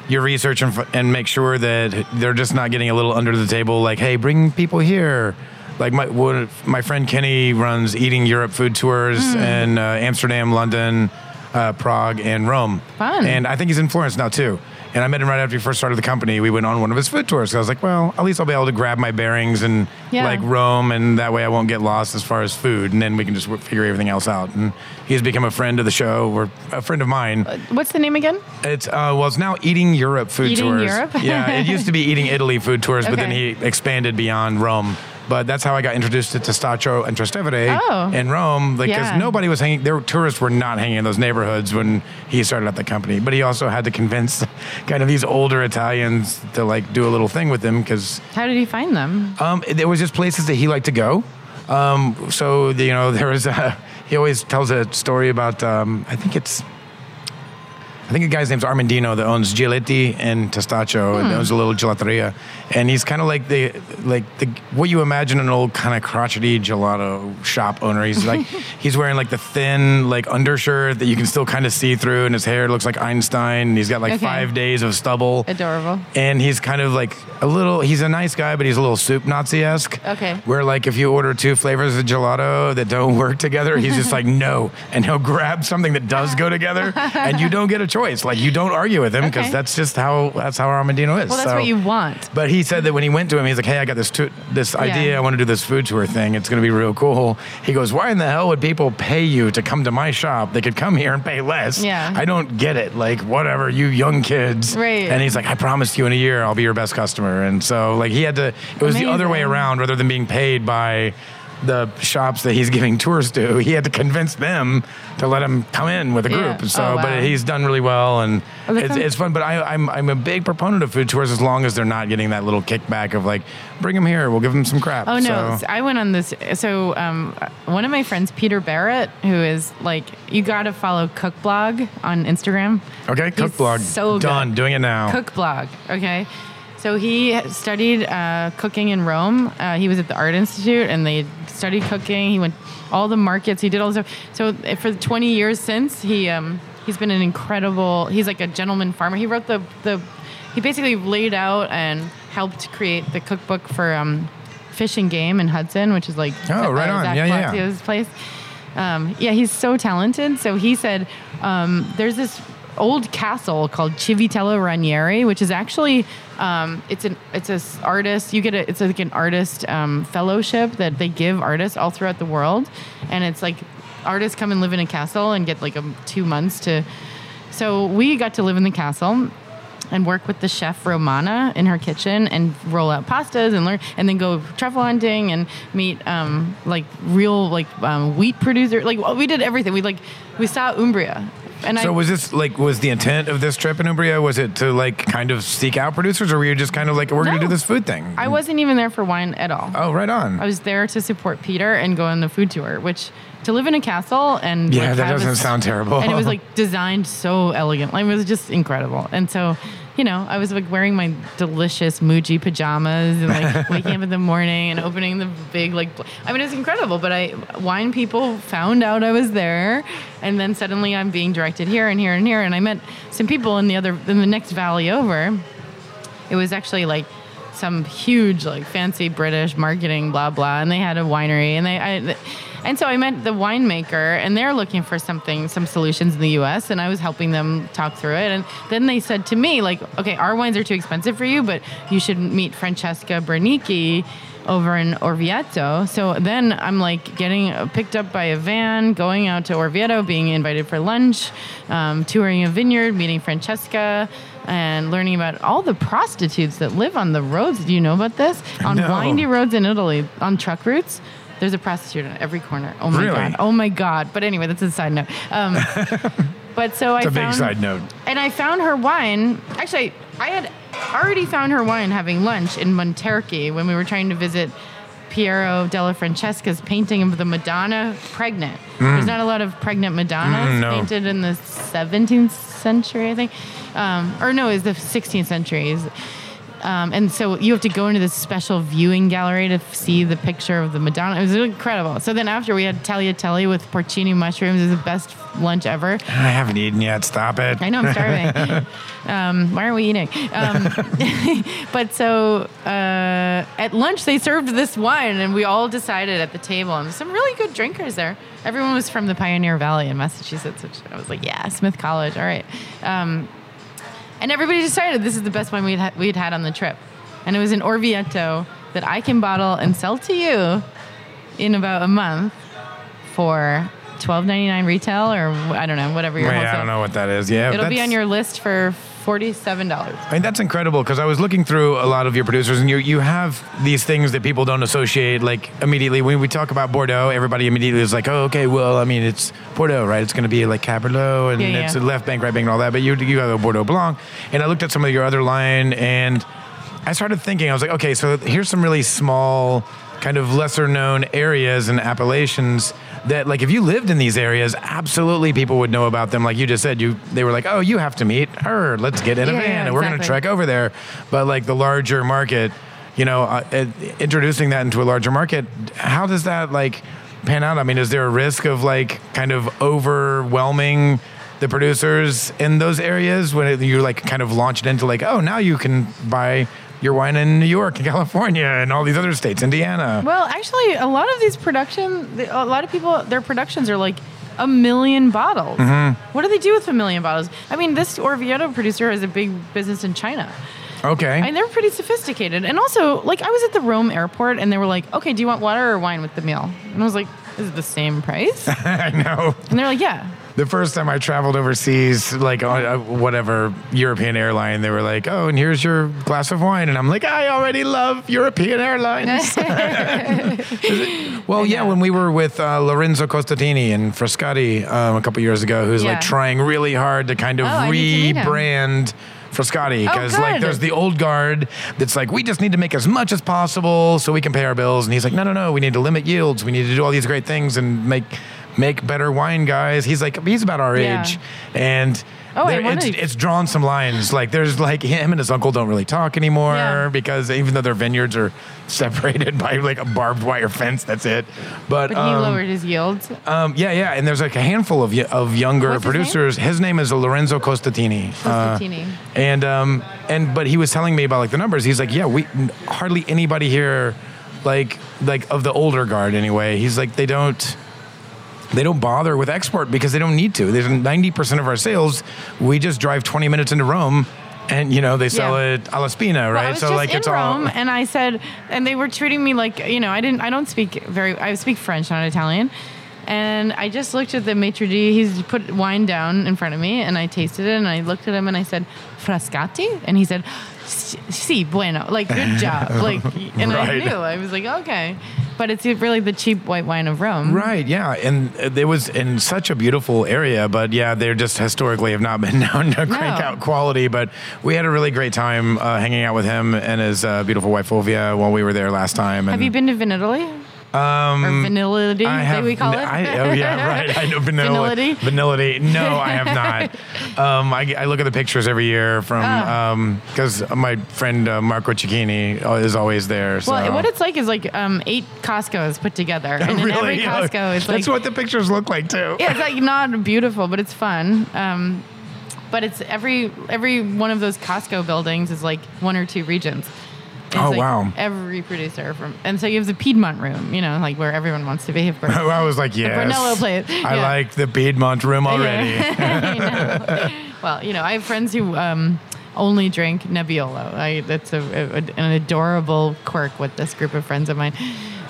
Speaker 1: your research and, and make sure that they're just not getting a little under the table. Like, hey, bring people here. Like my what, my friend Kenny runs Eating Europe food tours
Speaker 2: Hmm.
Speaker 1: in uh, Amsterdam, London, uh, Prague, and Rome.
Speaker 2: Fun.
Speaker 1: And I think he's in Florence now too. And I met him right after he first started the company. We went on one of his food tours. So I was like, well, at least I'll be able to grab my bearings and
Speaker 2: Yeah.
Speaker 1: like Rome, and that way I won't get lost as far as food, and then we can just w- figure everything else out. And he's become a friend of the show, or a friend of mine.
Speaker 2: What's the name again?
Speaker 1: It's uh, well, it's now Eating Europe food
Speaker 2: Eating
Speaker 1: tours.
Speaker 2: Europe?
Speaker 1: yeah, it used to be Eating Italy food tours, but then he expanded beyond Rome. But that's how I got introduced to Testaccio and Trastevere
Speaker 2: Oh.
Speaker 1: in Rome, because
Speaker 2: Yeah.
Speaker 1: nobody was hanging. Their tourists were not hanging in those neighborhoods when he started up the company. But he also had to convince kind of these older Italians to like do a little thing with him because
Speaker 2: How did he find them?
Speaker 1: um, there was just places that he liked to go. Um, so you know, there was a, he always tells a story about um, I think it's I think a guy's name's Armandino that owns Giletti and Testaccio and hmm. owns a little gelateria, and he's kind of like the like the what you imagine an old kind of crotchety gelato shop owner. He's like he's wearing like the thin like undershirt that you can still kind of see through, and his hair looks like Einstein. And he's got like
Speaker 2: Okay.
Speaker 1: five days of stubble.
Speaker 2: Adorable.
Speaker 1: And he's kind of like a little, he's a nice guy, but he's a little soup Nazi esque.
Speaker 2: Okay.
Speaker 1: Where, like, if you order two flavors of gelato that don't work together, he's just like, no. And he'll grab something that does go together, and you don't get a choice. Like, you don't argue with him because
Speaker 2: Okay.
Speaker 1: that's just how, that's how Armandino is.
Speaker 2: Well, that's
Speaker 1: So-
Speaker 2: what you want.
Speaker 1: But he said that when he went to him, he's like, "Hey, I got this tu- this idea. I want to do this food tour thing. It's going to be real cool." He goes, "Why in the hell would people pay you to come to my shop? They could come here and pay less."
Speaker 2: Yeah.
Speaker 1: I don't get it. Like, whatever, you young kids.
Speaker 2: Right.
Speaker 1: And he's like, "I promised you in a year I'll be your best customer." And so, like, he had to. It was the other way around, rather than being paid by the shops that he's giving tours to. He had to convince them to let him come in with a
Speaker 2: Yeah.
Speaker 1: group. So,
Speaker 2: Oh,
Speaker 1: but he's done really well, and
Speaker 2: Oh,
Speaker 1: it's, it's fun. But I, I'm I'm a big proponent of food tours as long as they're not getting that little kickback of like, bring them here, we'll give them some crap.
Speaker 2: Oh no!
Speaker 1: So-
Speaker 2: I went on this. So um, one of my friends, Peter Barrett, who is like, you got to follow Cook Blog on Instagram.
Speaker 1: okay, cook
Speaker 2: He's
Speaker 1: blog
Speaker 2: so good.
Speaker 1: done, doing it now.
Speaker 2: Cook Blog. Okay. So he studied uh, cooking in Rome. Uh, he was at the Art Institute, and they studied cooking. He went all the markets. He did all the stuff. So uh, for 20 years since, he um, he's been an incredible. He's like a gentleman farmer. He wrote the the. He basically laid out and helped create the cookbook for um, Fish and Game in Hudson, which is like
Speaker 1: Oh, right on.
Speaker 2: Zak
Speaker 1: Yeah, yeah, yeah.
Speaker 2: Place. Um, yeah, he's so talented. So he said um, there's this old castle called Civitella Ranieri, which is actually um, it's an it's a s- artist. You get a it's like an artist um, fellowship that they give artists all throughout the world, and it's like artists come and live in a castle and get like a, two months to. So we got to live in the castle and work with the chef Romana in her kitchen and roll out pastas and learn and then go truffle hunting and meet um, like real like um, wheat producer like we did everything we like we saw Umbria and
Speaker 1: So
Speaker 2: I
Speaker 1: was this like was the intent of this trip in Umbria? Was it to like kind of seek out producers, or were you just kind of like we're gonna do this food thing?
Speaker 2: I wasn't even there for wine at all
Speaker 1: oh, right on.
Speaker 2: I was there to support Peter and go on the food tour which to live in a castle and
Speaker 1: yeah,
Speaker 2: like,
Speaker 1: that doesn't sound terrible.
Speaker 2: and it was like designed so elegantly. It was just incredible. And so, you know, I was like wearing my delicious Muji pajamas and like waking up in the morning and opening the big like. I mean, it's incredible. But I wine people found out I was there, and then suddenly I'm being directed here and here and here. And I met some people in the other in the next valley over. It was actually like some huge like fancy British marketing blah blah, and they had a winery, and they I, and so I met the winemaker, and they're looking for something, some solutions in the U.S., and I was helping them talk through it, and then they said to me like, okay, our wines are too expensive for you, but you should meet Francesca Bernicchi over in Orvieto. So then I'm like getting picked up by a van, going out to Orvieto, being invited for lunch, um, touring a vineyard, meeting Francesca, and learning about all the prostitutes that live on the roads. Do you know about this? On
Speaker 1: No.
Speaker 2: windy roads in Italy, on truck routes. There's a prostitute on every corner. Oh my
Speaker 1: Really?
Speaker 2: god! Oh my god! But anyway, that's a side note. Um, but so
Speaker 1: it's
Speaker 2: I
Speaker 1: a big
Speaker 2: found,
Speaker 1: side note.
Speaker 2: and I found her wine. Actually, I had already found her wine having lunch in Monterchi when we were trying to visit Piero della Francesca's painting of the Madonna pregnant. There's not a lot of pregnant Madonnas
Speaker 1: Mm, no.
Speaker 2: painted in the 17th century, I think. Um, or no, it's the 16th century. Um, and so you have to go into this special viewing gallery to see the picture of the Madonna. It was incredible. So then after we had tagliatelle with porcini mushrooms. It was the best lunch ever.
Speaker 1: I haven't eaten yet. Stop it.
Speaker 2: I know I'm starving. um, why aren't we eating? Um, but so uh, at lunch they served this wine, and we all decided at the table, and some really good drinkers there. Everyone was from the Pioneer Valley in Massachusetts, which I was like, yeah, Smith College, all right. And everybody decided this is the best wine we'd, ha- we'd had on the trip, and it was an Orvieto that I can bottle and sell to you in about a month for. Twelve ninety nine retail, or I don't know, whatever your
Speaker 1: Wait,
Speaker 2: wholesale.
Speaker 1: I don't know what that is. Yeah,
Speaker 2: It'll be on your list for forty-seven dollars.
Speaker 1: I mean, that's incredible because I was looking through a lot of your producers, and you you have these things that people don't associate like immediately. When we talk about Bordeaux, everybody immediately is like, "Oh, okay, well, I mean, it's Bordeaux, right? It's going to be like Cabernet, and
Speaker 2: Yeah, yeah.
Speaker 1: it's a left bank, right bank, and all that." But you you have a Bordeaux Blanc, and I looked at some of your other line, and I started thinking, I was like, okay, so here's some really small, kind of lesser known areas and appellations that like if you lived in these areas absolutely people would know about them. Like you just said you they were like oh you have to meet her. Let's get in a
Speaker 2: Yeah,
Speaker 1: van
Speaker 2: yeah,
Speaker 1: and we're going to trek over there. But like the larger market you know uh, uh, introducing that into a larger market how does that like pan out? I mean is there a risk of like kind of overwhelming the producers in those areas when it, you like kind of launch it into like oh now you can buy your wine in New York and California and all these other states Indiana
Speaker 2: Well, actually, a lot of these production, a lot of people, their productions are like a million bottles.
Speaker 1: Mm-hmm.
Speaker 2: What do they do with a million bottles? I mean, this Orvieto producer has a big business in China.
Speaker 1: okay
Speaker 2: And they're pretty sophisticated. And also, like, I was at the Rome airport and they were like, okay, do you want water or wine with the meal? And I was like, is it the same price?
Speaker 1: I know
Speaker 2: And they're like, yeah.
Speaker 1: The first time I traveled overseas, like on uh, whatever European airline, they were like, "Oh, and here's your glass of wine," and I'm like, "I already love European airlines." well, yeah, when we were with uh, Lorenzo Costantini and Frascati um, a couple years ago, who's
Speaker 2: Yeah.
Speaker 1: like trying really hard to kind of
Speaker 2: Oh, I need to meet him.
Speaker 1: rebrand. Frascati,
Speaker 2: Oh,
Speaker 1: because like there's the old guard that's like we just need to make as much as possible so we can pay our bills, and he's like, no, no, no, we need to limit yields, we need to do all these great things and make make better wine, guys. He's like, he's about our
Speaker 2: Yeah.
Speaker 1: age, and
Speaker 2: Oh,
Speaker 1: there- it's, it's drawn some lines. Like there's like him and his uncle don't really talk anymore
Speaker 2: Yeah.
Speaker 1: because even though their vineyards are separated by like a barbed wire fence, that's it. But,
Speaker 2: But he
Speaker 1: um,
Speaker 2: lowered his yields.
Speaker 1: um, yeah, yeah, and there's like a handful of of younger
Speaker 2: What's his name?
Speaker 1: producers. His name? is Lorenzo Costantini. Uh, and um, and but he was telling me about like the numbers. He's like, yeah, we hardly anybody here, like like of the older guard anyway. He's like they don't. They don't bother with export because they don't need to. There's 90% of our sales, we just drive 20 minutes into Rome and, you know, they sell
Speaker 2: Yeah.
Speaker 1: it alla spina,
Speaker 2: Well,
Speaker 1: right?
Speaker 2: I was just in
Speaker 1: it's
Speaker 2: Rome,
Speaker 1: all.
Speaker 2: and I said, and they were treating me like, you know, I didn't, I don't speak very, I speak French, not Italian, And I just looked at the maitre d'. He's put wine down in front of me, and I tasted it, and I looked at him, and I said, "Frascati," and he said, "Si, bueno." Like, good job. Like, and I knew. I was like, okay. But it's really the cheap white wine of Rome.
Speaker 1: Right, yeah, and it was in such a beautiful area, but yeah, they're just historically have not been known to crank
Speaker 2: No.
Speaker 1: out quality. But we had a really great time uh, hanging out with him and his uh, beautiful wife Fulvia while we were there last time.
Speaker 2: Have you been to Vinitaly? Um, or Vanillity,
Speaker 1: I have.
Speaker 2: we call it?
Speaker 1: I, oh yeah, right. I know vanilla.
Speaker 2: Vanillity?
Speaker 1: Vanillity. No, I have not. Um, I, I look at the pictures every year from because my friend uh, Marco Cicchini is always there. So.
Speaker 2: Well, what it's like is like um, eight Costco's put together, and in every
Speaker 1: Yeah.
Speaker 2: Costco, it's like
Speaker 1: That's what the pictures look like too.
Speaker 2: yeah, it's like not beautiful, but it's fun. Um, but it's every every one of those Costco buildings is like one or two regions. It's
Speaker 1: Oh,
Speaker 2: like
Speaker 1: wow.
Speaker 2: Every producer from, and so you have the Piedmont room, you know, like where everyone wants to be. Of course.
Speaker 1: I was like, yes.
Speaker 2: Brunello place.
Speaker 1: I
Speaker 2: Yeah.
Speaker 1: like the Piedmont room already.
Speaker 2: Know. Well, you know, I have friends who um, only drink Nebbiolo. I, that's a, a, an adorable quirk with this group of friends of mine.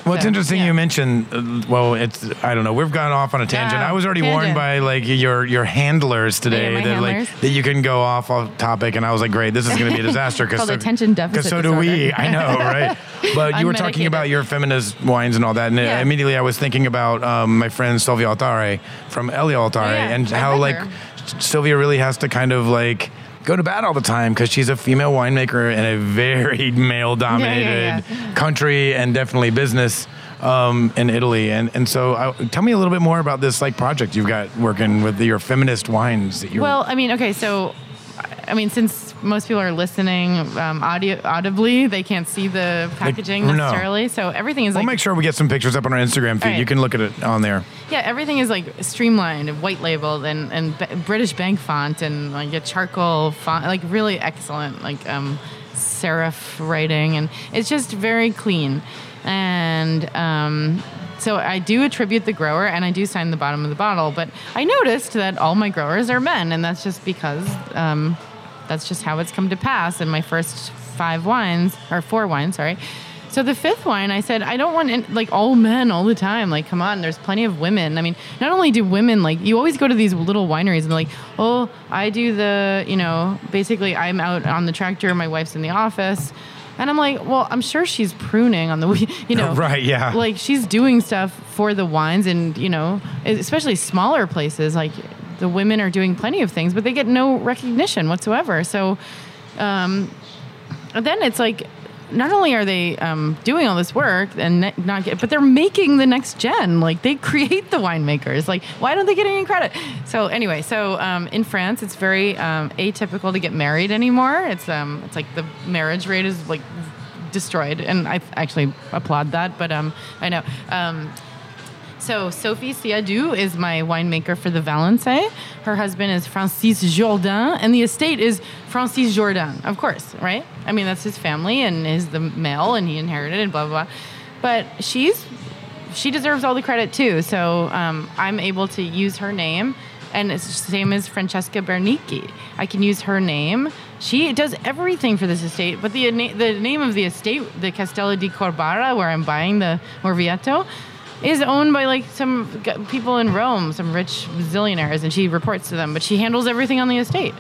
Speaker 1: Well, it's
Speaker 2: So,
Speaker 1: interesting
Speaker 2: yeah.
Speaker 1: you mentioned. Uh, well, it's I don't know. We've gone off on a tangent.
Speaker 2: Yeah,
Speaker 1: I was already warned by like your your handlers today
Speaker 2: my
Speaker 1: that
Speaker 2: handlers.
Speaker 1: like that you can go off off topic, and I was like, great, this is going to be a disaster because
Speaker 2: Called attention deficit Because
Speaker 1: so do we. I know, right? But you were talking about your feminist wines and all that, and
Speaker 2: Yeah.
Speaker 1: immediately I was thinking about um, my friend Silvia Altare from Elio Altare,
Speaker 2: Oh, yeah.
Speaker 1: and
Speaker 2: I
Speaker 1: how like. Silvia really has to kind of like. Go to bat all the time because she's a female winemaker in a very male-dominated
Speaker 2: yeah.
Speaker 1: country and definitely business um, in Italy. And and so, I, tell me a little bit more about this like project you've got working with your feminist wines. That you're,
Speaker 2: Well, I mean, okay, so I mean, since most people are listening um, audio audibly, they can't see the packaging
Speaker 1: no.
Speaker 2: necessarily. So everything is
Speaker 1: we'll
Speaker 2: like
Speaker 1: make sure we get some pictures up on our Instagram feed.
Speaker 2: Right.
Speaker 1: You can look at it on there.
Speaker 2: yeah, everything is like streamlined and white labeled and and B- British bank font and like a charcoal font, like really excellent, like um, serif writing, and it's just very clean. And um, so I do attribute the grower, and I do sign the bottom of the bottle. But I noticed that all my growers are men, and that's just because um, that's just how it's come to pass. In my first five wines, or four wines, sorry. So the fifth wine, I said, I don't want in, like all men all the time. Like, come on, there's plenty of women. I mean, not only do women like you always go to these little wineries and like, oh, I do the, you know, basically I'm out on the tractor, my wife's in the office, and I'm like, well, I'm sure she's pruning on the, you know,
Speaker 1: Right, yeah.
Speaker 2: like she's doing stuff for the wines, and you know, especially smaller places, like the women are doing plenty of things, but they get no recognition whatsoever. So. Um, then it's like not only are they um, doing all this work and not get, but they're making the next gen. Like they create the winemakers. Like why don't they get any credit? So anyway, so um, in France, it's very um, atypical to get married anymore. It's um, it's like the marriage rate is like destroyed, and I actually applaud that. But um, I know. So Sophie Siadou is my winemaker for the Valençay. Her husband is Francis Jourdain, and the estate is Francis Jourdain, of course, right? I mean, that's his family, and is the male, and he inherited and blah blah. blah. But she's she deserves all the credit too. So um, I'm able to use her name, and it's the same as Francesca Bernicchi. I can use her name. She does everything for this estate, but the the name of the estate, the Castello di Corbara, where I'm buying the Morvietto, is owned by like some people in Rome, some rich zillionaires, and she reports to them. But she handles everything on the estate.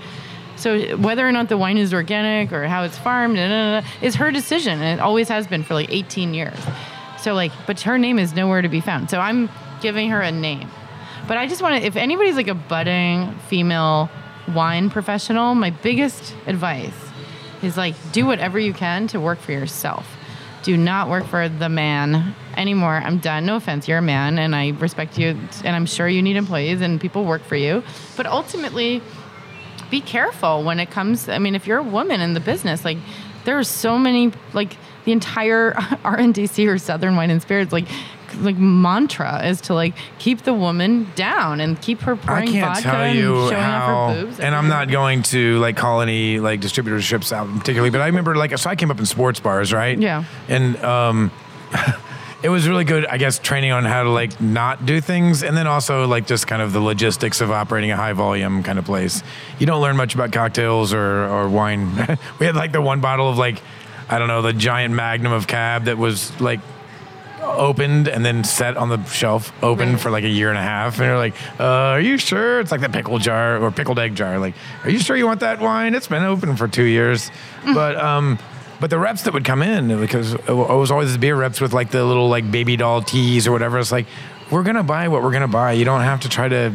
Speaker 2: So whether or not the wine is organic or how it's farmed, is her decision, and it always has been for like 18 years. So like, but her name is nowhere to be found. So I'm giving her a name. But I just want to, if anybody's like a budding female wine professional, my biggest advice is like do whatever you can to work for yourself. Do not work for the man anymore. I'm done. No offense, you're a man, and I respect you, and I'm sure you need employees and people work for you. But ultimately, be careful when it comes i mean if you're a woman in the business like there are so many like the entire RNDC or southern wine and spirits like like mantra is to like keep the woman down and keep her
Speaker 1: I
Speaker 2: pouring
Speaker 1: can't
Speaker 2: vodka
Speaker 1: tell
Speaker 2: and showing
Speaker 1: how,
Speaker 2: off her boobs
Speaker 1: and I'm not going to like call any like distributorships out particularly, but I remember like so I came up in sports bars, right?
Speaker 2: Yeah.
Speaker 1: and um, it was really good, I guess, training on how to like not do things, and then also like just kind of the logistics of operating a high volume kind of place. You don't learn much about cocktails or or wine. we had like the one bottle of like I don't know the giant magnum of cab that was like opened and then set on the shelf open
Speaker 2: Right.
Speaker 1: for like a year and a half and you're like uh, are you sure it's like the pickle jar or pickled egg jar like are you sure you want that wine it's been open for two years but um but the reps that would come in because it was always the beer reps with like the little like baby doll tees or whatever it's like we're gonna buy what we're gonna buy you don't have to try to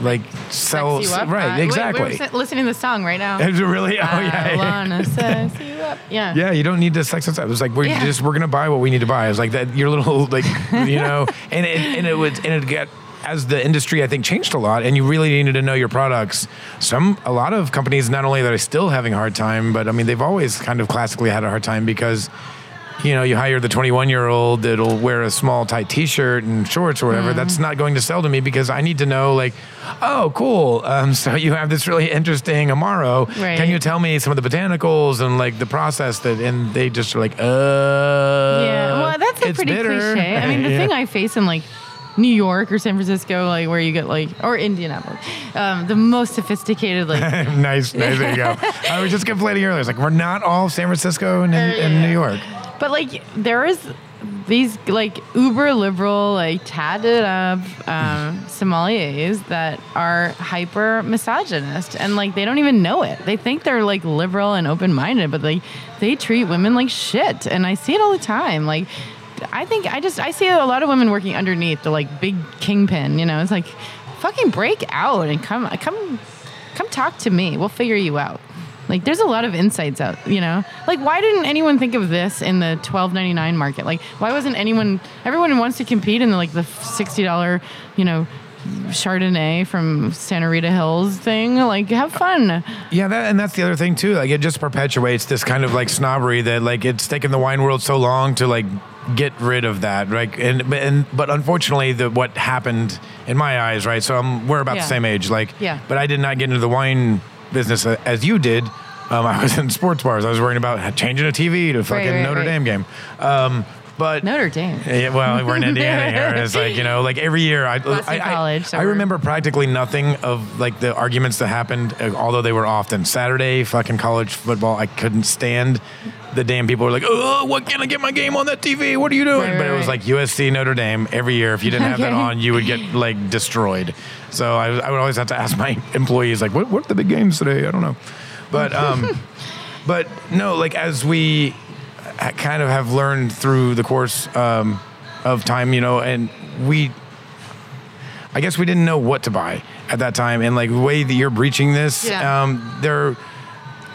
Speaker 1: like sell
Speaker 2: Sex you up.
Speaker 1: right
Speaker 2: Uh,
Speaker 1: exactly
Speaker 2: Wait, we're listening to the song right now.
Speaker 1: Is it really oh yeah,
Speaker 2: I
Speaker 1: yeah.
Speaker 2: wanna sex you up. Yeah.
Speaker 1: Yeah, you don't need to sex us up. It was like we're
Speaker 2: Yeah.
Speaker 1: just we're gonna buy what we need to buy. It was like that your little like you know, and it, and it was and it got as the industry I think changed a lot, and you really needed to know your products. Some a lot of companies not only that are still having a hard time, but I mean they've always kind of classically had a hard time because. You know, you hire the 21 year old that'll wear a small tight t shirt and shorts or whatever. That's not going to sell to me because I need to know, like, oh, cool. Um, so you have this really interesting Amaro.
Speaker 2: Right.
Speaker 1: Can you tell me some of the botanicals and like the process that and they just are like uh
Speaker 2: Yeah, well, that's a pretty
Speaker 1: bitter.
Speaker 2: cliche. I mean, the
Speaker 1: Yeah.
Speaker 2: thing I face in like New York or San Francisco, like where you get like, or Indianapolis, um, the most sophisticated, like,
Speaker 1: nice, nice. There you go. I was just complaining earlier. It's like we're not all San Francisco and, and, and New York.
Speaker 2: but like there is these like uber liberal, like tatted up um, sommeliers that are hyper misogynist and like they don't even know it. They think they're like liberal and open minded, but like they treat women like shit. And I see it all the time. Like, I think I just I see a lot of women working underneath the like big kingpin. You know, it's like fucking break out and come come come talk to me. We'll figure you out. Like there's a lot of insights out, you know. Like why didn't anyone think of this in the 12.99 market? Like why wasn't anyone everyone wants to compete in the like the $60, you know, Chardonnay from Santa Rita Hills thing? Like have fun.
Speaker 1: Yeah, that and that's the other thing too. Like it just perpetuates this kind of like snobbery that like it's taken the wine world so long to like get rid of that, right? And but- and but unfortunately, the what happened in my eyes, right? So I'm, we're about
Speaker 2: Yeah.
Speaker 1: the same age, like.
Speaker 2: Yeah.
Speaker 1: But I did not get into the wine business as you did. Um, I was in sports bars. I was worrying about changing a TV to fucking
Speaker 2: right,
Speaker 1: Notre
Speaker 2: right.
Speaker 1: Dame game. Um, but
Speaker 2: Notre Dame.
Speaker 1: yeah, well, we're in Indiana here. It's like you know, like every year, I I, I,
Speaker 2: so
Speaker 1: I remember practically nothing of like the arguments that happened, uh, although they were often Saturday fucking college football. I couldn't stand the damn people were like, oh, what can I get my game on that TV? What are you doing?
Speaker 2: Right,
Speaker 1: but it was like USC Notre Dame every year. If you didn't have that on, you would get like destroyed. So I, I would always have to ask my employees like, what what are the big games today? I don't know, but um, but no, like as we kind of have learned through the course um, of time, you know, and we, I guess we didn't know what to buy at that time, and like the way that you're breaching this,
Speaker 2: Yeah.
Speaker 1: um, there.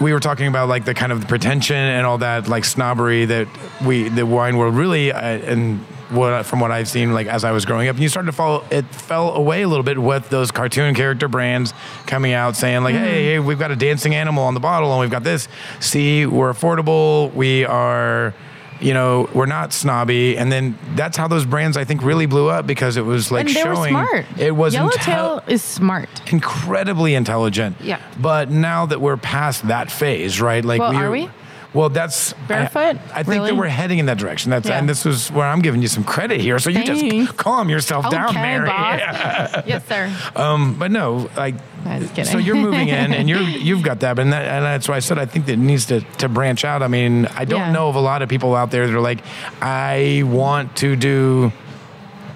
Speaker 1: We were talking about like the kind of pretension and all that like snobbery that we the wine world really uh, and what from what I've seen like as I was growing up and you started to fall it fell away a little bit with those cartoon character brands coming out saying like hey, mm-hmm. hey we've got a dancing animal on the bottle and we've got this see we're affordable we are you know we're not snobby and then that's how those brands I think really blew up because it was like showing it was
Speaker 2: Yellowtail
Speaker 1: intel-
Speaker 2: is smart.
Speaker 1: incredibly intelligent.
Speaker 2: Yeah.
Speaker 1: But now that we're past that phase, right? Like,
Speaker 2: Well,
Speaker 1: we're-
Speaker 2: are we?
Speaker 1: Well, that's
Speaker 2: Barefoot?
Speaker 1: I, I think
Speaker 2: Really?
Speaker 1: that we're heading in that direction. That's
Speaker 2: Yeah.
Speaker 1: and this was where I'm giving you some credit here. So you
Speaker 2: Thanks.
Speaker 1: just calm yourself down,
Speaker 2: okay,
Speaker 1: Mary.
Speaker 2: boss.
Speaker 1: Yeah.
Speaker 2: yes, sir.
Speaker 1: Um, but no, like.
Speaker 2: I was kidding.
Speaker 1: So you're moving in, and you're you've got that, and, that, and that's why I said I think that it needs to to branch out. I mean, I don't
Speaker 2: Yeah.
Speaker 1: know of a lot of people out there that are like, I want to do,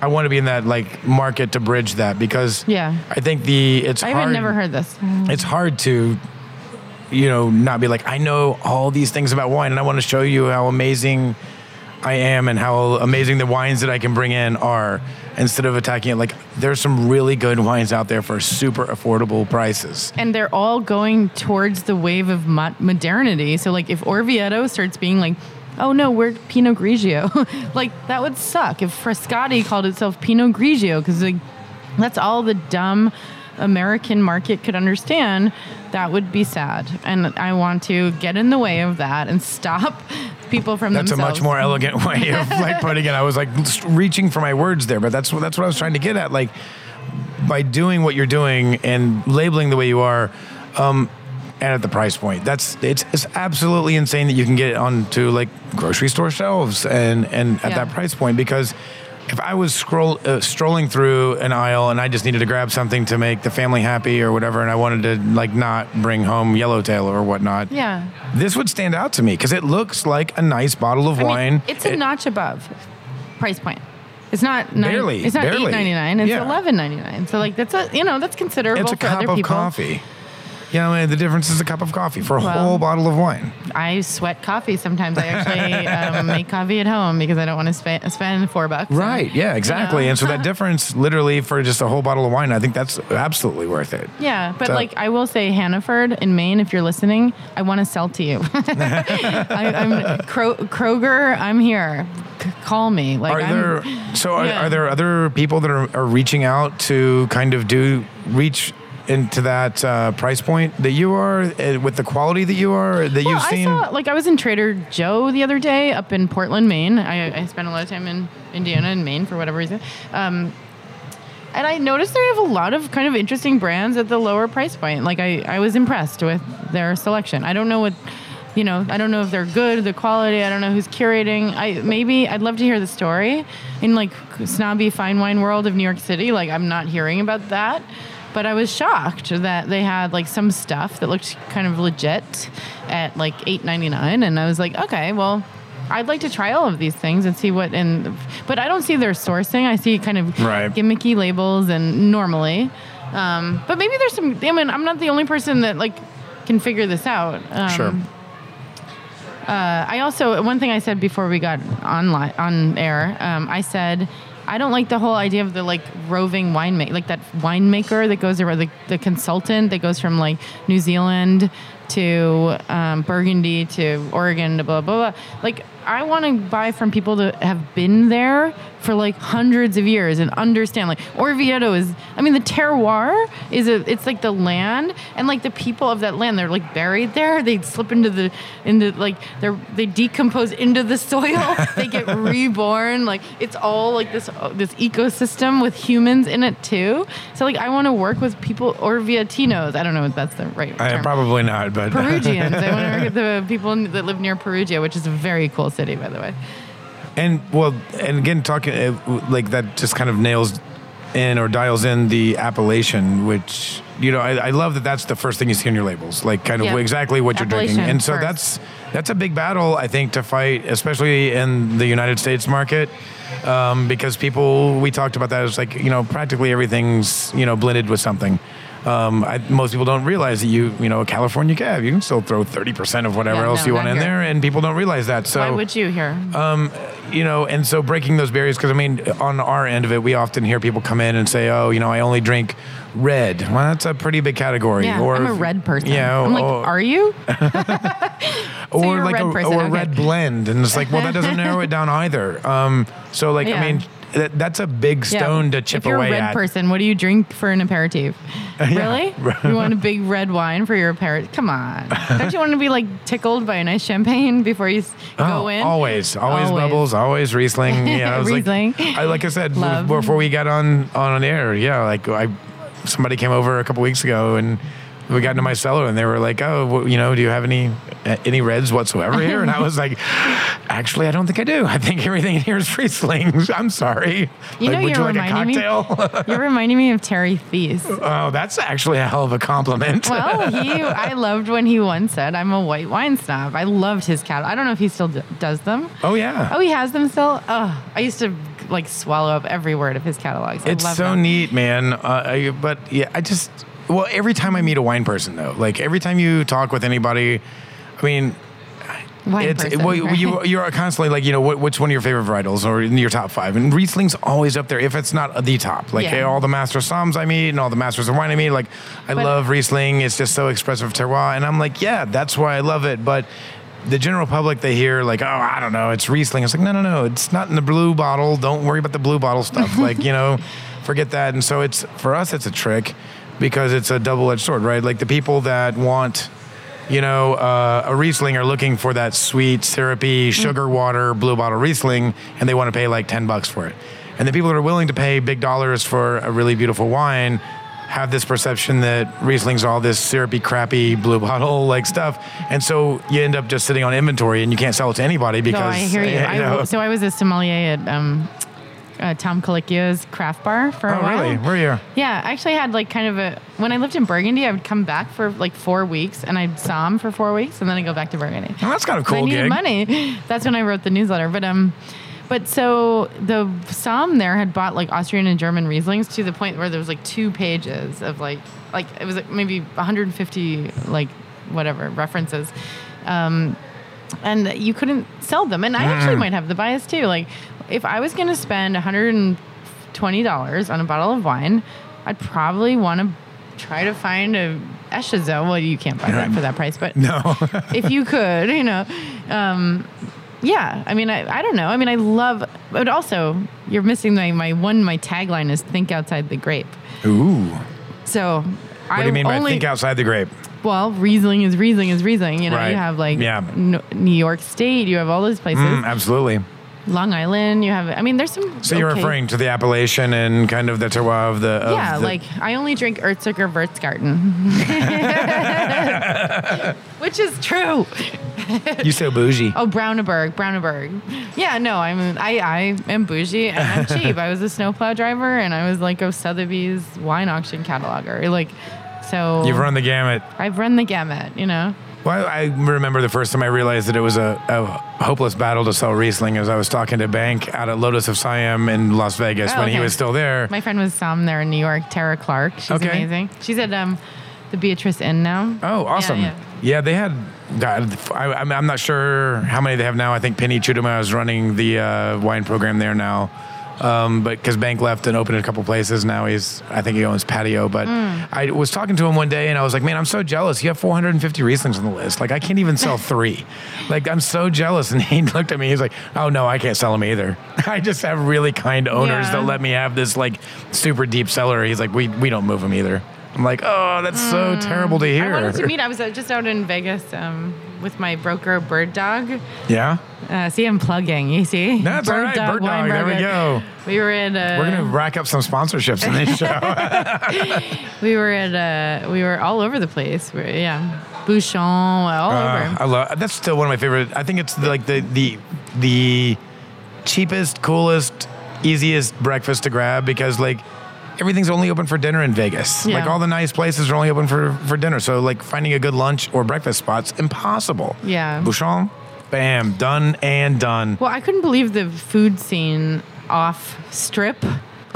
Speaker 1: I want to be in that like market to bridge that because
Speaker 2: Yeah.
Speaker 1: I think the it's
Speaker 2: I
Speaker 1: hard
Speaker 2: even never heard this.
Speaker 1: it's hard to you know not be like i know all these things about wine and i want to show you how amazing i am and how amazing the wines that i can bring in are instead of attacking it. Like there's some really good wines out there for super affordable prices.
Speaker 2: And they're all going towards the wave of mo- modernity. So, like, if Orvieto starts being like, "Oh no, we're Pinot Grigio," like that would suck. If Frascati called itself Pinot Grigio because like that's all the dumb American market could understand. That would be sad, and I want to get in the way of that and stop people from
Speaker 1: that's
Speaker 2: themselves.
Speaker 1: a much more elegant way of like putting it i was like reaching for my words there but that's what that's what i was trying to get at like by doing what you're doing and labeling the way you are um, and at the price point that's it's, it's absolutely insane that you can get it onto like grocery store shelves and and at
Speaker 2: Yeah.
Speaker 1: that price point because if I was scroll uh, strolling through an aisle and I just needed to grab something to make the family happy or whatever, and I wanted to like not bring home Yellowtail or whatnot,
Speaker 2: Yeah.
Speaker 1: this would stand out to me because it looks like a nice bottle of
Speaker 2: I mean,
Speaker 1: wine.
Speaker 2: it's a
Speaker 1: It-
Speaker 2: notch above. price point. It's not nine,
Speaker 1: Barely,
Speaker 2: It's not
Speaker 1: barely.
Speaker 2: eight ninety nine. It's
Speaker 1: Yeah.
Speaker 2: eleven ninety nine. So like that's a you know that's considerable
Speaker 1: It's a
Speaker 2: for
Speaker 1: cup
Speaker 2: other
Speaker 1: of
Speaker 2: people.
Speaker 1: coffee. You know, the difference is a cup of coffee for a
Speaker 2: Well-
Speaker 1: whole bottle of wine.
Speaker 2: I sweat coffee sometimes. I actually um, make coffee at home because I don't want to spend spend four bucks.
Speaker 1: Right. Yeah, exactly.
Speaker 2: know?
Speaker 1: And so that difference, literally, for just a whole bottle of wine, I think that's absolutely worth it.
Speaker 2: Yeah, but
Speaker 1: So-
Speaker 2: like I will say, Hannaford in Maine, if you're listening, I want to sell to you. I, I'm Kro- Kroger. I'm here. C- call me. Like
Speaker 1: Are
Speaker 2: I'm,
Speaker 1: there so are,
Speaker 2: yeah.
Speaker 1: are there other people that are, are reaching out to kind of do reach into that uh, price point that you are uh, with the quality that you are that
Speaker 2: Well,
Speaker 1: you've
Speaker 2: I
Speaker 1: seen?
Speaker 2: saw like I was in Trader Joe the other day up in Portland, Maine. I, I spent a lot of time in Indiana and Maine for whatever reason. Um, and I noticed they have a lot of kind of interesting brands at the lower price point. Like I, I was impressed with their selection. I don't know what, you know, I don't know if they're good, the quality. I don't know who's curating. I maybe I'd love to hear the story in like snobby fine wine world of New York City. Like I'm not hearing about that. But I was shocked that they had like some stuff that looked kind of legit at like eight ninety nine, and I was like, okay, well, I'd like to try all of these things and see what. And but I don't see their sourcing. I see kind of
Speaker 1: Right.
Speaker 2: gimmicky labels and normally. Um, but maybe there's some. I mean, I'm not the only person that like can figure this out. Um,
Speaker 1: sure.
Speaker 2: uh, I also one thing I said before we got online on air. Um, I said I don't like the whole idea of the like roving winemaker, like that winemaker that goes around the, the consultant that goes from like New Zealand to um, Burgundy to Oregon to blah blah blah. Like I want to buy from people that have been there for like hundreds of years and understand. Like Orvieto is, I mean, the terroir is a, it's like the land and like the people of that land. They're like buried there. They slip into the into like they're they decompose into the soil. they get reborn. Like it's all like this this ecosystem with humans in it too. So like I want to work with people Orvietinos. I don't know if that's the right
Speaker 1: I,
Speaker 2: term.
Speaker 1: probably not, but
Speaker 2: Perugians. I want to work with the people that live near Perugia, which is a very cool city, by the way.
Speaker 1: And well, and again, talking uh, like that just kind of nails in or dials in the appellation, which you know I, I love that that's the first thing you see on your labels, like kind of
Speaker 2: Yeah.
Speaker 1: exactly what you're drinking. And so
Speaker 2: first.
Speaker 1: that's that's a big battle I think to fight, especially in the United States market. Um, because people, we talked about that. It's like you know, practically everything's you know blended with something. Um, I, most people don't realize that you, you know, a California cab, you can still throw 30% of whatever
Speaker 2: Yeah,
Speaker 1: else
Speaker 2: no,
Speaker 1: you want in
Speaker 2: here.
Speaker 1: there, and people don't realize that. So
Speaker 2: Why would you here?
Speaker 1: you know, and so breaking those barriers, because I mean, on our end of it, we often hear people come in and say, "Oh, you know, I only drink red." Well, that's a pretty big category.
Speaker 2: yeah,
Speaker 1: or
Speaker 2: I'm a red person.
Speaker 1: Yeah,
Speaker 2: I'm like,
Speaker 1: or,
Speaker 2: are you?
Speaker 1: or
Speaker 2: you're a
Speaker 1: like
Speaker 2: red
Speaker 1: a,
Speaker 2: person,
Speaker 1: or
Speaker 2: okay.
Speaker 1: red blend, and it's like, well, that doesn't narrow it down either. Um, so like,
Speaker 2: Yeah.
Speaker 1: I mean, that, that's a big stone to chip away.
Speaker 2: if you're a red
Speaker 1: at.
Speaker 2: person, what do you drink for an aperitif?
Speaker 1: Yeah.
Speaker 2: Really? you want a big red wine for your aperitif? Come on. Don't you want to be like tickled by a nice champagne before you
Speaker 1: Oh,
Speaker 2: go in?
Speaker 1: Always, always,
Speaker 2: Always.
Speaker 1: bubbles, always Riesling. Yeah, I was
Speaker 2: Riesling.
Speaker 1: Like, I, like I said
Speaker 2: Love.
Speaker 1: before we got on on air. Yeah, like I, somebody came over a couple weeks ago and we got into my cellar and they were like, "Oh, well, you know, do you have any any reds whatsoever here?" And I was like, "Actually, I don't think I do. I think everything in here is Riesling. I'm sorry.
Speaker 2: You
Speaker 1: like,
Speaker 2: know,
Speaker 1: would
Speaker 2: you're
Speaker 1: you like a
Speaker 2: reminding me- You're reminding me of Terry Theise.
Speaker 1: oh, that's actually a hell of a compliment.
Speaker 2: Well, he, I loved when he once said, "I'm a white wine snob." I loved his catalog. I don't know if he still d- does them.
Speaker 1: oh yeah.
Speaker 2: Oh, he has them still. Oh, I used to like swallow up every word of his catalogs. I
Speaker 1: It's so
Speaker 2: them.
Speaker 1: neat, man. Uh, I, but yeah, I just well, every time I meet a wine person, though, like every time you talk with anybody, I mean,
Speaker 2: Wine
Speaker 1: it's
Speaker 2: person,
Speaker 1: well, you-
Speaker 2: right?
Speaker 1: you you're constantly like you know what, which one of your favorite varietals or in your top five, and Riesling's always up there if it's not the top. Like
Speaker 2: Yeah.
Speaker 1: all the master soms I meet and all the masters of wine I meet, like I
Speaker 2: But-
Speaker 1: love Riesling. It's just so expressive of terroir, and I'm like, yeah, that's why I love it, but. The general public, they hear like, oh, I don't know, it's Riesling. It's like, no, no, no, it's not in the blue bottle. Don't worry about the blue bottle stuff. like, you know, forget that. And so it's for us, it's a trick because it's a double-edged sword, right? Like the people that want you know, uh, a Riesling are looking for that sweet, syrupy, sugar water blue bottle Riesling, and they want to pay like 10 bucks for it. And the people that are willing to pay big dollars for a really beautiful wine have this perception that Riesling's are all this syrupy, crappy blue bottle like stuff. And so you end up just sitting on inventory and you can't sell it to anybody because.
Speaker 2: No, I hear you. I,
Speaker 1: know.
Speaker 2: so I was a sommelier at um, uh, Tom Colicchio's craft bar for a
Speaker 1: oh,
Speaker 2: while.
Speaker 1: really? Where are you?
Speaker 2: Yeah, I actually had like kind of a when I lived in Burgundy, I would come back for like four weeks and I'd somm for four weeks and then I go back to Burgundy.
Speaker 1: Well, that's kind of cool
Speaker 2: I needed
Speaker 1: gig.
Speaker 2: money. That's when I wrote the newsletter. But um, But so the Somm there had bought like Austrian and German Rieslings to the point where there was like two pages of like like it was like maybe 150 like whatever references. Um, and you couldn't sell them. And I actually might have the bias too. Like if I was going to spend $120 on a bottle of wine, I'd probably want to try to find a Échézeaux. Well, you can't buy that for that price, but
Speaker 1: No.
Speaker 2: if you could, you know, um, yeah. I mean, I, I don't know. I mean, I love, but also you're missing my, my one, my tagline is think outside the grape.
Speaker 1: Ooh.
Speaker 2: So
Speaker 1: What do you mean by think outside the grape?
Speaker 2: well, Riesling is Riesling is Riesling. You know,
Speaker 1: Right.
Speaker 2: you have like
Speaker 1: Yeah.
Speaker 2: N- New York State, you have all those places.
Speaker 1: Mm, absolutely.
Speaker 2: Long Island, you have, I mean, there's some.
Speaker 1: So you're
Speaker 2: okay-
Speaker 1: referring to the appellation and kind of the terroir of the. Of
Speaker 2: Yeah,
Speaker 1: the-
Speaker 2: like I only drink Ürziger Würzgarten, which is true.
Speaker 1: you so bougie.
Speaker 2: Oh, Brauneberg, Brauneberg. Yeah, no, I'm I, I am bougie and I'm cheap. I was a snowplow driver and I was like a Sotheby's wine auction cataloger. Like, so
Speaker 1: You've run the gamut.
Speaker 2: I've run the gamut. You know.
Speaker 1: Well, I remember the first time I realized that it was a, a hopeless battle to sell Riesling as I was talking to Bank out at Lotus of Siam in Las Vegas
Speaker 2: Oh,
Speaker 1: when he
Speaker 2: okay.
Speaker 1: was still there.
Speaker 2: My friend was some there in New York, Tara Clark. She's
Speaker 1: Okay.
Speaker 2: amazing. She's at um, the Beatrice Inn now.
Speaker 1: Oh, awesome.
Speaker 2: yeah.
Speaker 1: Yeah, they had. God, I, I'm I'm not sure how many they have now. I think Penny Chuduma is running the uh, wine program there now. Um, but because Bank left and opened a couple places, now he's I think he owns Patio. But
Speaker 2: Mm.
Speaker 1: I was talking to him one day and I was like, man, I'm so jealous. You have 450 Rieslings on the list. Like I can't even sell three. like I'm so jealous. And he looked at me. He's like, oh no, I can't sell them either. I just have really kind owners
Speaker 2: Yeah.
Speaker 1: that let me have this like super deep cellar. He's like, we we don't move them either. I'm like, oh, that's so terrible to hear.
Speaker 2: Mm. I wanted to meet. I was uh, just out in Vegas um, with my broker, Bird Dog.
Speaker 1: Yeah.
Speaker 2: Uh, see, I'm plugging. You see?
Speaker 1: That's all right, Bird Dog, there we go.
Speaker 2: We were at. Uh,
Speaker 1: We're gonna rack up some sponsorships in this show.
Speaker 2: We were at. Uh, we were all over the place. We're, yeah, Bouchon, all
Speaker 1: Uh,
Speaker 2: over.
Speaker 1: I love. That's still one of my favorite. I think it's the, like the the the cheapest, coolest, easiest breakfast to grab because like everything's only open for dinner in Vegas.
Speaker 2: Yeah.
Speaker 1: Like all the nice places are only open for for dinner. So like finding a good lunch or breakfast spot's impossible.
Speaker 2: Yeah.
Speaker 1: Bouchon, bam, done and done.
Speaker 2: Well, I couldn't believe the food scene off strip.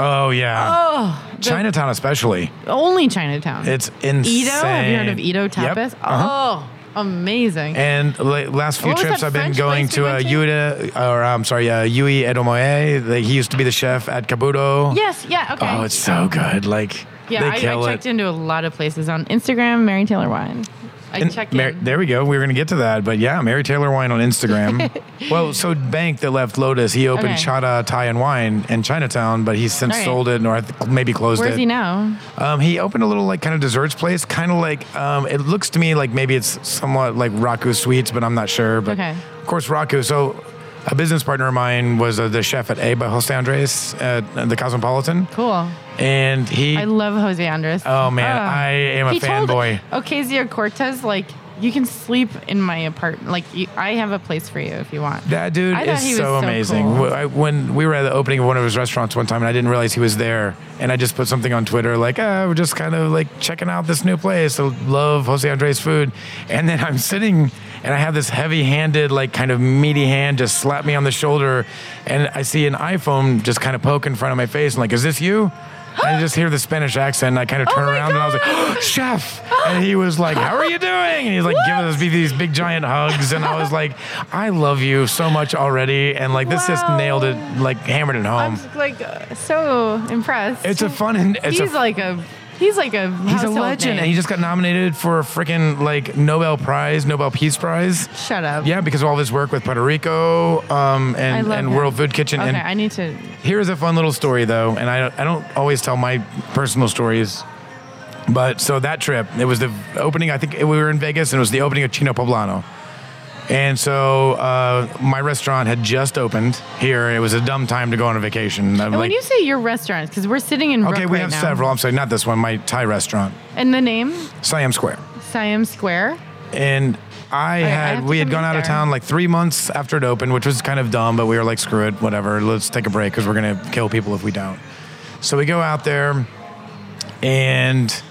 Speaker 1: Oh yeah.
Speaker 2: Oh,
Speaker 1: Chinatown especially.
Speaker 2: only Chinatown.
Speaker 1: It's insane.
Speaker 2: Edo. Have you heard of Edo
Speaker 1: Yep.
Speaker 2: tapas?
Speaker 1: Uh-huh.
Speaker 2: Oh, amazing.
Speaker 1: And la- last few
Speaker 2: What was
Speaker 1: trips,
Speaker 2: that
Speaker 1: I've been
Speaker 2: French
Speaker 1: going
Speaker 2: place
Speaker 1: to uh,
Speaker 2: went to?
Speaker 1: Yuda, or I'm sorry, uh, Yui Edomae. Like, he used to be the chef at Kabuto.
Speaker 2: yes. Yeah. Okay.
Speaker 1: Oh, it's so good. Like,
Speaker 2: yeah.
Speaker 1: they
Speaker 2: I,
Speaker 1: kill
Speaker 2: I
Speaker 1: it.
Speaker 2: checked into a lot of places on Instagram. Mary Taylor Wine. I
Speaker 1: Mar-
Speaker 2: in.
Speaker 1: there we go. We were going to get to that, but yeah, Mary Taylor Wine on Instagram. well, so Bank that left Lotus, he opened
Speaker 2: Okay.
Speaker 1: Chada Thai and Wine in Chinatown, but he's since
Speaker 2: right.
Speaker 1: sold it or maybe closed
Speaker 2: Where's
Speaker 1: it.
Speaker 2: Where's he now?
Speaker 1: Um, he opened a little like kind of desserts place, kind of like um, it looks to me like maybe it's somewhat like Raku Sweets, but I'm not sure. But
Speaker 2: Okay.
Speaker 1: of course, Raku. So a business partner of mine was uh, the chef at A by Jose Andres at the Cosmopolitan,
Speaker 2: Cool.
Speaker 1: and he.
Speaker 2: I love Jose Andres.
Speaker 1: oh man,
Speaker 2: Ah.
Speaker 1: I am a fanboy.
Speaker 2: he told
Speaker 1: fanboy.
Speaker 2: Ocasio Cortez, like, you can sleep in my apartment. Like, you, I have a place for you if you want.
Speaker 1: That dude
Speaker 2: I
Speaker 1: is so
Speaker 2: so
Speaker 1: amazing.
Speaker 2: cool.
Speaker 1: I- When we were at the opening of one of his restaurants one time, and I didn't realize he was there, and I just put something on Twitter like, "Ah, we're just kind of like checking out this new place. I love Jose Andres food." And then I'm sitting, and I have this heavy-handed, like kind of meaty hand just slap me on the shoulder, and I see an iPhone just kind of poke in front of my face, and like, "Is this you?" And I just hear the Spanish accent, and I kind of oh turn
Speaker 2: Oh
Speaker 1: around, and I was like, oh, "Chef!" And he was like, "How are you doing?" And he's like giving us these big giant hugs, and I was like, "I love you so much already," and like this just nailed it, like hammered it home.
Speaker 2: I'm like so impressed.
Speaker 1: It's a fun it's
Speaker 2: he's
Speaker 1: a
Speaker 2: like a he's like a
Speaker 1: he's a legend, and he just got nominated for a freaking like Nobel Prize, Nobel Peace Prize.
Speaker 2: Shut up.
Speaker 1: Yeah, because of all his work with Puerto Rico um, and, and
Speaker 2: him.
Speaker 1: World Food Kitchen.
Speaker 2: Okay,
Speaker 1: And
Speaker 2: I need to.
Speaker 1: Here's a fun little story though, and I I don't always tell my personal stories. But so that trip, it was the opening. I think we were in Vegas, and it was the opening of China Poblano. And so uh, my restaurant had just opened here. It was a dumb time to go on a vacation.
Speaker 2: And
Speaker 1: like,
Speaker 2: when you say your restaurants, because we're sitting in
Speaker 1: okay, we
Speaker 2: right
Speaker 1: have
Speaker 2: now.
Speaker 1: several. I'm sorry, not this one. My Thai restaurant,
Speaker 2: And the name
Speaker 1: Siam Square.
Speaker 2: Siam Square.
Speaker 1: and I
Speaker 2: I
Speaker 1: had
Speaker 2: to
Speaker 1: we had gone out of town like three months after it opened, which was kind of dumb, but we were like, screw it, whatever. Let's take a break because we're gonna kill people if we don't. So we go out there, and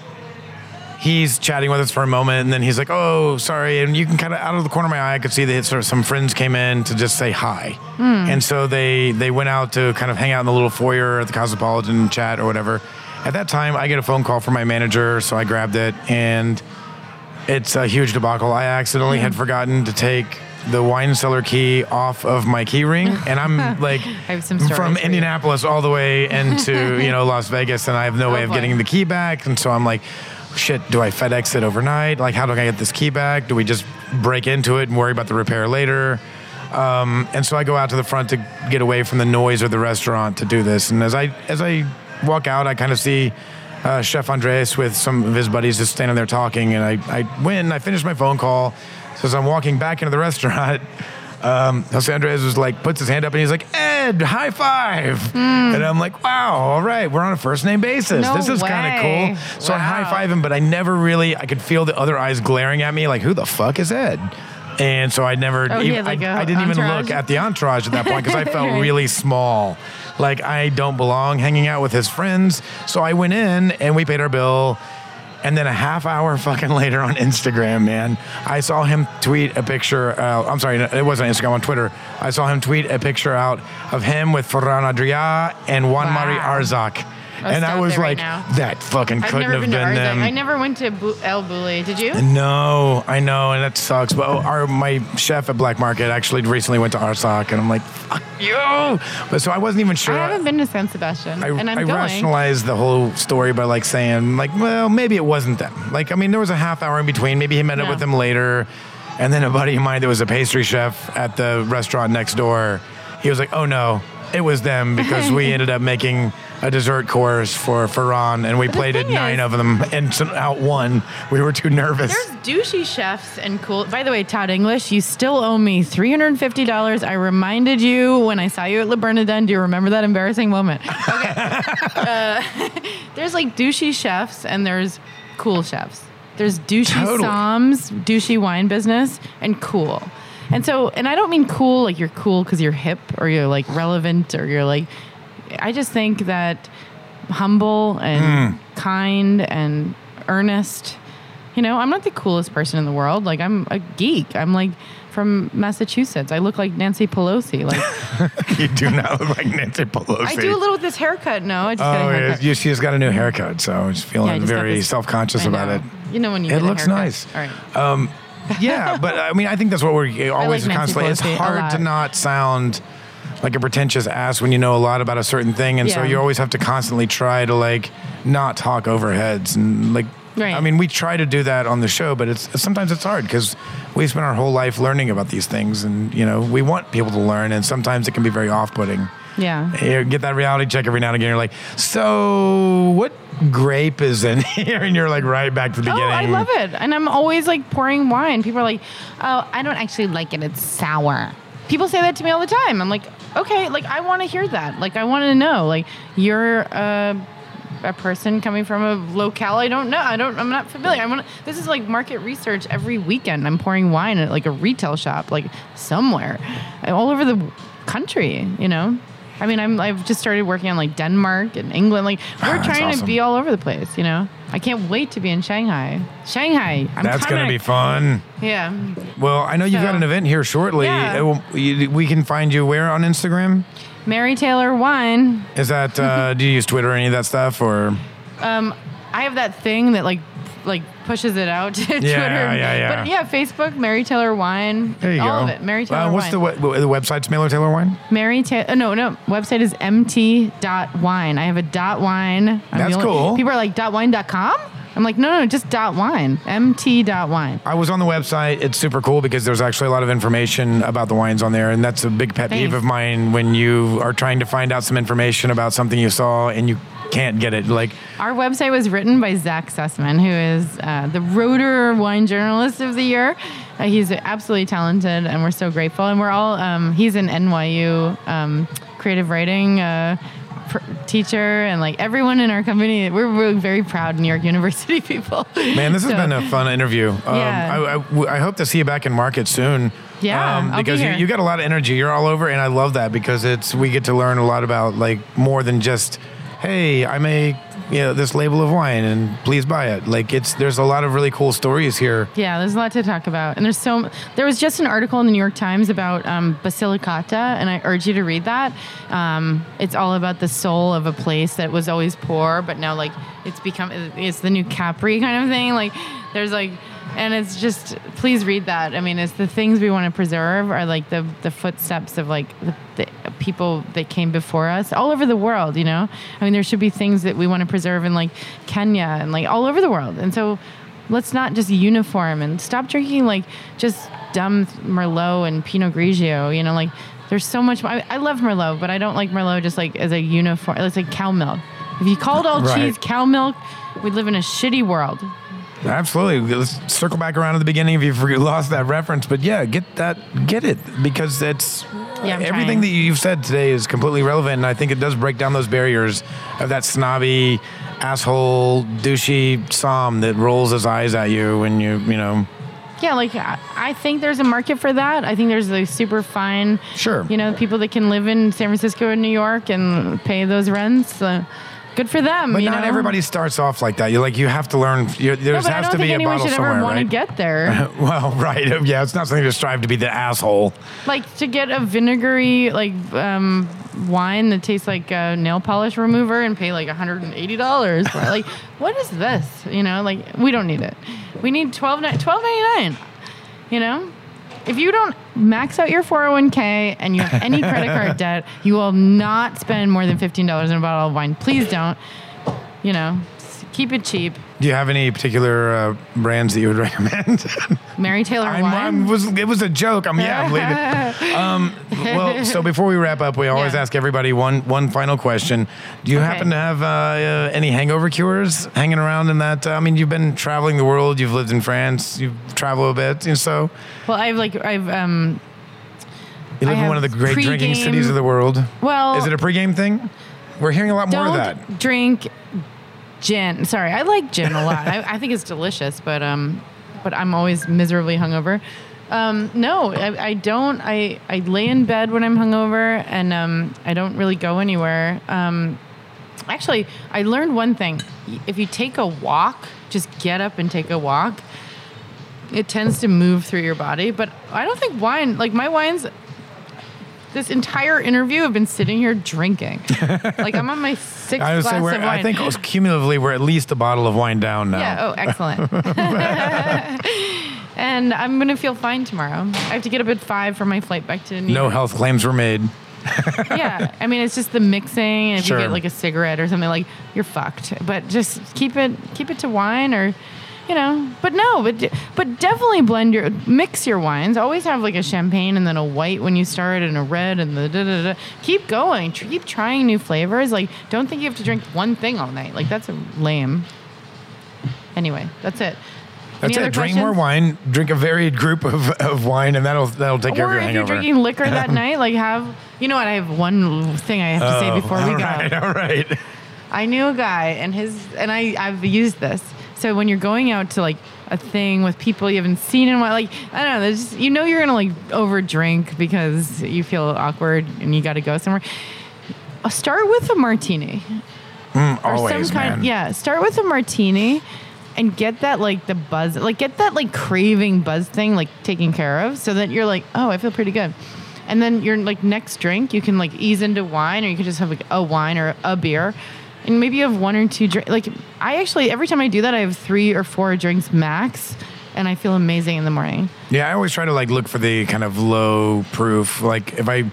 Speaker 1: he's chatting with us for a moment, and then he's like, "Oh, sorry," and you can kind of out of the corner of my eye, I could see that sort of some friends came in to just say hi, hmm. and so they they went out to kind of hang out in the little foyer at the Cosmopolitan chat or whatever. At that time, I get a phone call from my manager, so I grabbed it, and it's a huge debacle. I accidentally had hmm. forgotten to take the wine cellar key off of my key ring, and I'm like
Speaker 2: have some stories
Speaker 1: from. Indianapolis all the way into you know Las Vegas, and I have no way of oh,
Speaker 2: boy.
Speaker 1: getting the key back, and so I'm like. Shit, do I FedEx it overnight? Like, how do I get this key back? Do we just break into it and worry about the repair later? Um, and so I go out to the front to get away from the noise of the restaurant to do this. And as I as I walk out, I kind of see uh, Chef Andres with some of his buddies just standing there talking. And I I win. I finish my phone call. So as I'm walking back into the restaurant, um, Jose Andres was like puts his hand up and he's like Ed, high five. And I'm like, wow, all right, we're on a first name basis.
Speaker 2: No
Speaker 1: this is kind of cool. So I high five him, but I never really. I could feel the other eyes glaring at me, like, who the fuck is Ed? And so I never,
Speaker 2: Oh,
Speaker 1: even,
Speaker 2: like
Speaker 1: I I didn't even look at the entourage at that point because I felt really small. Like I don't belong hanging out with his friends. So I went in and we paid our bill. And then a half hour fucking later on Instagram, man, I saw him tweet a picture. Uh, I'm sorry, it wasn't Instagram, on Twitter. I saw him tweet a picture out of him with Ferran Adrià and Juan Mari
Speaker 2: Wow.
Speaker 1: Arzak. And I was
Speaker 2: right
Speaker 1: like,
Speaker 2: now.
Speaker 1: that fucking
Speaker 2: I've
Speaker 1: couldn't have
Speaker 2: been
Speaker 1: been them.
Speaker 2: I never went to Bu- El Bulli. Did you?
Speaker 1: No, I know, and that sucks. But oh, our my chef at Black Market actually recently went to Arzak, and I'm like, fuck you. But so I wasn't even sure.
Speaker 2: I haven't been to San Sebastian,
Speaker 1: I,
Speaker 2: and I'm
Speaker 1: I
Speaker 2: going.
Speaker 1: rationalized the whole story by like saying, like, well, maybe it wasn't them. Like, I mean, there was a half hour in between. Maybe he met up with them later, and then a buddy of mine that was a pastry chef at the restaurant next door, he was like, oh no, it was them because we ended up making a dessert course for Ferran, and we
Speaker 2: the
Speaker 1: plated nine
Speaker 2: is-
Speaker 1: of them and out one. We were too nervous.
Speaker 2: There's douchey chefs and cool. By the way, Todd English, you still owe me three hundred and fifty dollars. I reminded you when I saw you at Le Bernardin. Do you remember that embarrassing moment? Okay. uh, there's like douchey chefs and there's cool chefs. There's douchey
Speaker 1: Totally.
Speaker 2: somms, douchey wine business, and cool. And so, and I don't mean cool like you're cool because you're hip or you're like relevant or you're like. I just think that humble and kind and earnest. You know, I'm not the coolest person in the world. Like I'm a geek. I'm like from Massachusetts. I look like Nancy Pelosi. Like
Speaker 1: you do not look like Nancy Pelosi.
Speaker 2: I do a little with this haircut. No, I just got
Speaker 1: Oh,
Speaker 2: a
Speaker 1: yeah, she just got a new haircut, so I'm just feeling
Speaker 2: Yeah, got
Speaker 1: very self-conscious about it.
Speaker 2: You know when you
Speaker 1: It
Speaker 2: get
Speaker 1: looks nice.
Speaker 2: All right.
Speaker 1: Um, yeah, but I mean, I think that's what we're always
Speaker 2: Nancy
Speaker 1: constantly. It's
Speaker 2: Pelosi a
Speaker 1: hard to not sound like a pretentious ass when you know a lot about a certain thing, and so
Speaker 2: Yeah.
Speaker 1: you always have to constantly try to like not talk over heads and like.
Speaker 2: Right.
Speaker 1: I mean, we try to do that on the show, but it's sometimes it's hard because we spend our whole life learning about these things, and you know, we want people to learn, and sometimes it can be very off-putting.
Speaker 2: Yeah.
Speaker 1: You get that reality check every now and again. You're like, so what grape is in here? And you're like right back to the
Speaker 2: oh,
Speaker 1: beginning. Oh, beginning.
Speaker 2: I love it. And I'm always like pouring wine. People are like, oh, I don't actually like it. It's sour. People say that to me all the time. I'm like, okay, like I want to hear that. Like I want to know. Like you're a, a person coming from a locale I don't know. I don't. I'm not familiar. I want. This is like market research every weekend. I'm pouring wine at like a retail shop, like somewhere, all over the country. You know. I mean, I'm. I've just started working on like Denmark and England. Like we're
Speaker 1: Ah,
Speaker 2: trying to be all over the place. You know. I can't wait to be in Shanghai. Shanghai. I'm
Speaker 1: That's going to be fun.
Speaker 2: Yeah.
Speaker 1: Well, I know you've got an event here shortly.
Speaker 2: Yeah.
Speaker 1: It will- you- we can find you where on Instagram?
Speaker 2: Mary Taylor Wine.
Speaker 1: Is that, uh, do you use Twitter or any of that stuff? Or
Speaker 2: Um, I have that thing that like like pushes it out to Twitter.
Speaker 1: yeah, yeah.
Speaker 2: But yeah, Facebook, Mary Taylor Wine.
Speaker 1: there you
Speaker 2: all
Speaker 1: go.
Speaker 2: of it. Mary Taylor
Speaker 1: Uh, what's
Speaker 2: Wine.
Speaker 1: the, we- the website's Mailer Taylor Wine?
Speaker 2: Mary Taylor. Uh, no, no. Website is mt.wine. I have a dot wine. I'm
Speaker 1: That's
Speaker 2: only-
Speaker 1: cool.
Speaker 2: People are like dot wine.com. I'm like, no, no, just dot wine. Mt dot wine.
Speaker 1: I was on the website. It's super cool because there's actually a lot of information about the wines on there, and that's a big pet peeve of mine when you are trying to find out some information about something you saw and you can't get it. Like,
Speaker 2: Our website was written by Zach Sussman, who is uh, the Roederer Wine Journalist of the Year. Uh, he's absolutely talented, and we're so grateful. And we're all, um, he's an NYU um, creative writing uh, teacher, and like everyone in our company, we're, we're very proud New York University people.
Speaker 1: man, this has been a fun interview. Um,
Speaker 2: Yeah.
Speaker 1: I, I- I hope to see you back in market soon. Um,
Speaker 2: Yeah, be
Speaker 1: because you,
Speaker 2: here.
Speaker 1: you got a lot of energy. You're all over, and I love that because it's we get to learn a lot about like more than just, hey, I make you know, this label of wine and please buy it. Like it's there's a lot of really cool stories here.
Speaker 2: Yeah, there's a lot to talk about, and there's so. There was just an article in the New York Times about um, Basilicata, and I urge you to read that. Um, it's all about the soul of a place that was always poor, but now like it's become it's the new Capri kind of thing. Like there's like. And it's just, please read that. I mean, it's the things we want to preserve are like the, the footsteps of like the, the people that came before us all over the world, you know? I mean, there should be things that we want to preserve in like Kenya and like all over the world. And so let's not just uniform and stop drinking like just dumb Merlot and Pinot Grigio. You know, like there's so much. I, I love Merlot, but I don't like Merlot just like as a uniform. It's like cow milk. If you called all
Speaker 1: Right.
Speaker 2: cheese cow milk, we'd live in a shitty world.
Speaker 1: Absolutely. Let's circle back around to the beginning if you've lost that reference. But yeah, get that, get it because it's
Speaker 2: Yeah,
Speaker 1: everything
Speaker 2: trying.
Speaker 1: that you've said today is completely relevant, and I think it does break down those barriers of that snobby, asshole, douchey somm that rolls his eyes at you when you, you know.
Speaker 2: Yeah, like I think there's a market for that. I think there's like super fine,
Speaker 1: Sure.
Speaker 2: you know, people that can live in San Francisco and New York and pay those rents. Uh, good for them.
Speaker 1: But not
Speaker 2: know?
Speaker 1: everybody starts off like that. You like you have to learn. You, there
Speaker 2: No,
Speaker 1: has to be a bottle somewhere,
Speaker 2: ever want to
Speaker 1: right?
Speaker 2: get there.
Speaker 1: well, right. Yeah, it's not something to strive to be the asshole.
Speaker 2: like to get a vinegary like um, wine that tastes like a nail polish remover and pay like $180 for it. like what is this you know like we don't need it we need 12 $12.99 you know if you don't max out your 401k and you have any credit card debt you will not spend more than $15 in a bottle of wine. Please don't. You know keep it cheap
Speaker 1: Do you have any particular uh, brands that you would recommend?
Speaker 2: mary taylor
Speaker 1: I'm,
Speaker 2: wine
Speaker 1: I'm, was, it was a joke. I'm, yeah, I'm leaving. Um, well, so before we wrap up, we always
Speaker 2: Yeah.
Speaker 1: ask everybody one one final question. Do you
Speaker 2: Okay.
Speaker 1: happen to have uh, uh, any hangover cures hanging around in that? Uh, I mean, you've been traveling the world. You've lived in France. You've traveled a bit. And so
Speaker 2: well i've like i've um
Speaker 1: you live
Speaker 2: I
Speaker 1: in one of the great drinking cities of the world.
Speaker 2: well
Speaker 1: Is it a pregame thing? We're hearing a lot more of that.
Speaker 2: drink gin. Sorry, I like gin a lot. I, I think it's delicious, but um, but I'm always miserably hungover. Um, no, I, I don't. I, I lay in bed when I'm hungover, and um, I don't really go anywhere. Um, actually, I learned one thing: if you take a walk, just get up and take a walk. It tends to move through your body, but I don't think wine. Like my wines, this entire interview, I've been sitting here drinking. like I'm on my sixth
Speaker 1: I would
Speaker 2: glass
Speaker 1: say we're,
Speaker 2: of wine.
Speaker 1: I think cumulatively we're at least a bottle of wine down now.
Speaker 2: Yeah. Oh, excellent. and I'm gonna feel fine tomorrow. I have to get up at five for my flight back to New York.
Speaker 1: No
Speaker 2: York.
Speaker 1: health claims were made.
Speaker 2: Yeah. I mean, it's just the mixing. And if
Speaker 1: Sure.
Speaker 2: you get like a cigarette or something, like you're fucked. But just keep it keep it to wine or. You know, but no, but but definitely blend your mix your wines. Always have like a champagne and then a white when you start and a red and the da da da. Keep going. Keep trying new flavors. Like, don't think you have to drink one thing all night. Like that's lame. Anyway, that's it.
Speaker 1: That's
Speaker 2: Any
Speaker 1: it. Drink more wine. Drink a varied group of, of wine, and that'll that'll take care of
Speaker 2: Or
Speaker 1: your
Speaker 2: if you're drinking liquor that night, like have you know what? I have one thing I have to say oh, before we
Speaker 1: all
Speaker 2: go.
Speaker 1: right, all right.
Speaker 2: I knew a guy and his and I I've used this. So when you're going out to like a thing with people you haven't seen in a while, like I don't know, there's just, you know you're gonna like over drink because you feel awkward and you got to go somewhere. Uh, Start with a martini or
Speaker 1: Always,
Speaker 2: some kind.
Speaker 1: man.
Speaker 2: Yeah, start with a martini and get that like the buzz, like get that like craving buzz thing like taken care of, so that you're like, oh, I feel pretty good. And then your like next drink, you can like ease into wine, or you can just have like a wine or a beer, and maybe you have one or two drinks. Like I actually, every time I do that, I have three or four drinks max, and I feel amazing in the morning.
Speaker 1: Yeah, I always try to like look for the kind of low proof. Like if I,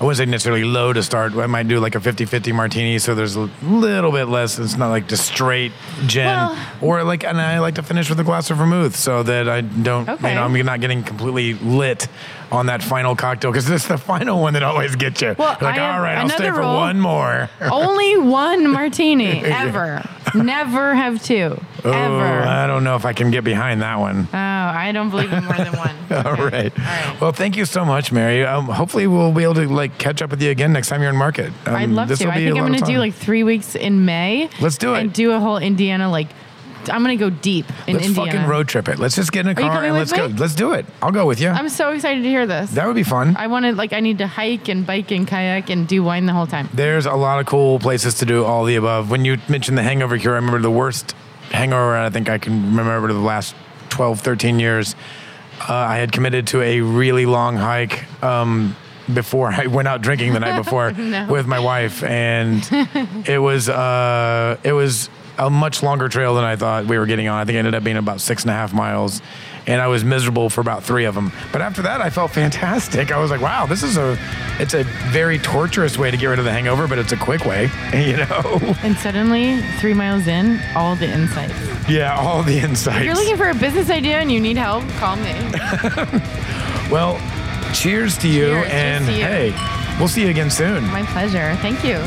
Speaker 1: I wouldn't say necessarily low to start. I might do like a 50-50 martini, so there's a little bit less. It's not like just straight gin,
Speaker 2: Well-
Speaker 1: or like, and I like to finish with a glass of vermouth, so that I don't,
Speaker 2: Okay.
Speaker 1: you know, I'm not getting completely lit on that final cocktail because it's the final one that always gets you.
Speaker 2: Well,
Speaker 1: like, all right, I'll stay for one more.
Speaker 2: Only one martini ever. Never have two.
Speaker 1: Oh,
Speaker 2: Ever.
Speaker 1: I don't know if I can get behind that one.
Speaker 2: Oh, I don't believe in more than one.
Speaker 1: All
Speaker 2: Okay.
Speaker 1: right.
Speaker 2: All right.
Speaker 1: Well, thank you so much, Mary. Um, hopefully, we'll be able to like catch up with you again next time you're in market. Um,
Speaker 2: I'd love to. I think I'm going to do like three weeks in May.
Speaker 1: Let's do it.
Speaker 2: And do a whole Indiana like I'm gonna go deep in India.
Speaker 1: Let's
Speaker 2: Indiana.
Speaker 1: fucking road trip it. Let's just get in a car
Speaker 2: coming
Speaker 1: and let's go.
Speaker 2: me?
Speaker 1: Let's do it. I'll go with you.
Speaker 2: I'm so excited to hear this.
Speaker 1: that would be fun.
Speaker 2: I wanted like I need to hike and bike and kayak and do wine the whole time.
Speaker 1: There's a lot of cool places to do all the above. When you mentioned the hangover cure, I remember the worst hangover I think I can remember to the last 12, 13 years. Uh, I had committed to a really long hike um, before I went out drinking the night before
Speaker 2: No.
Speaker 1: with my wife, and it was uh, it was a much longer trail than I thought we were getting on. I think it ended up being about six and a half miles, and I was miserable for about three of them. But after that, I felt fantastic. I was like, wow, this is a it's a very torturous way to get rid of the hangover, but it's a quick way, you know.
Speaker 2: And suddenly, three miles in, all the insights.
Speaker 1: yeah, all the insights.
Speaker 2: If you're looking for a business idea and you need help, call me.
Speaker 1: well, cheers to you,
Speaker 2: Cheers, cheers
Speaker 1: and
Speaker 2: to you.
Speaker 1: hey, we'll see you again soon.
Speaker 2: My pleasure. Thank you.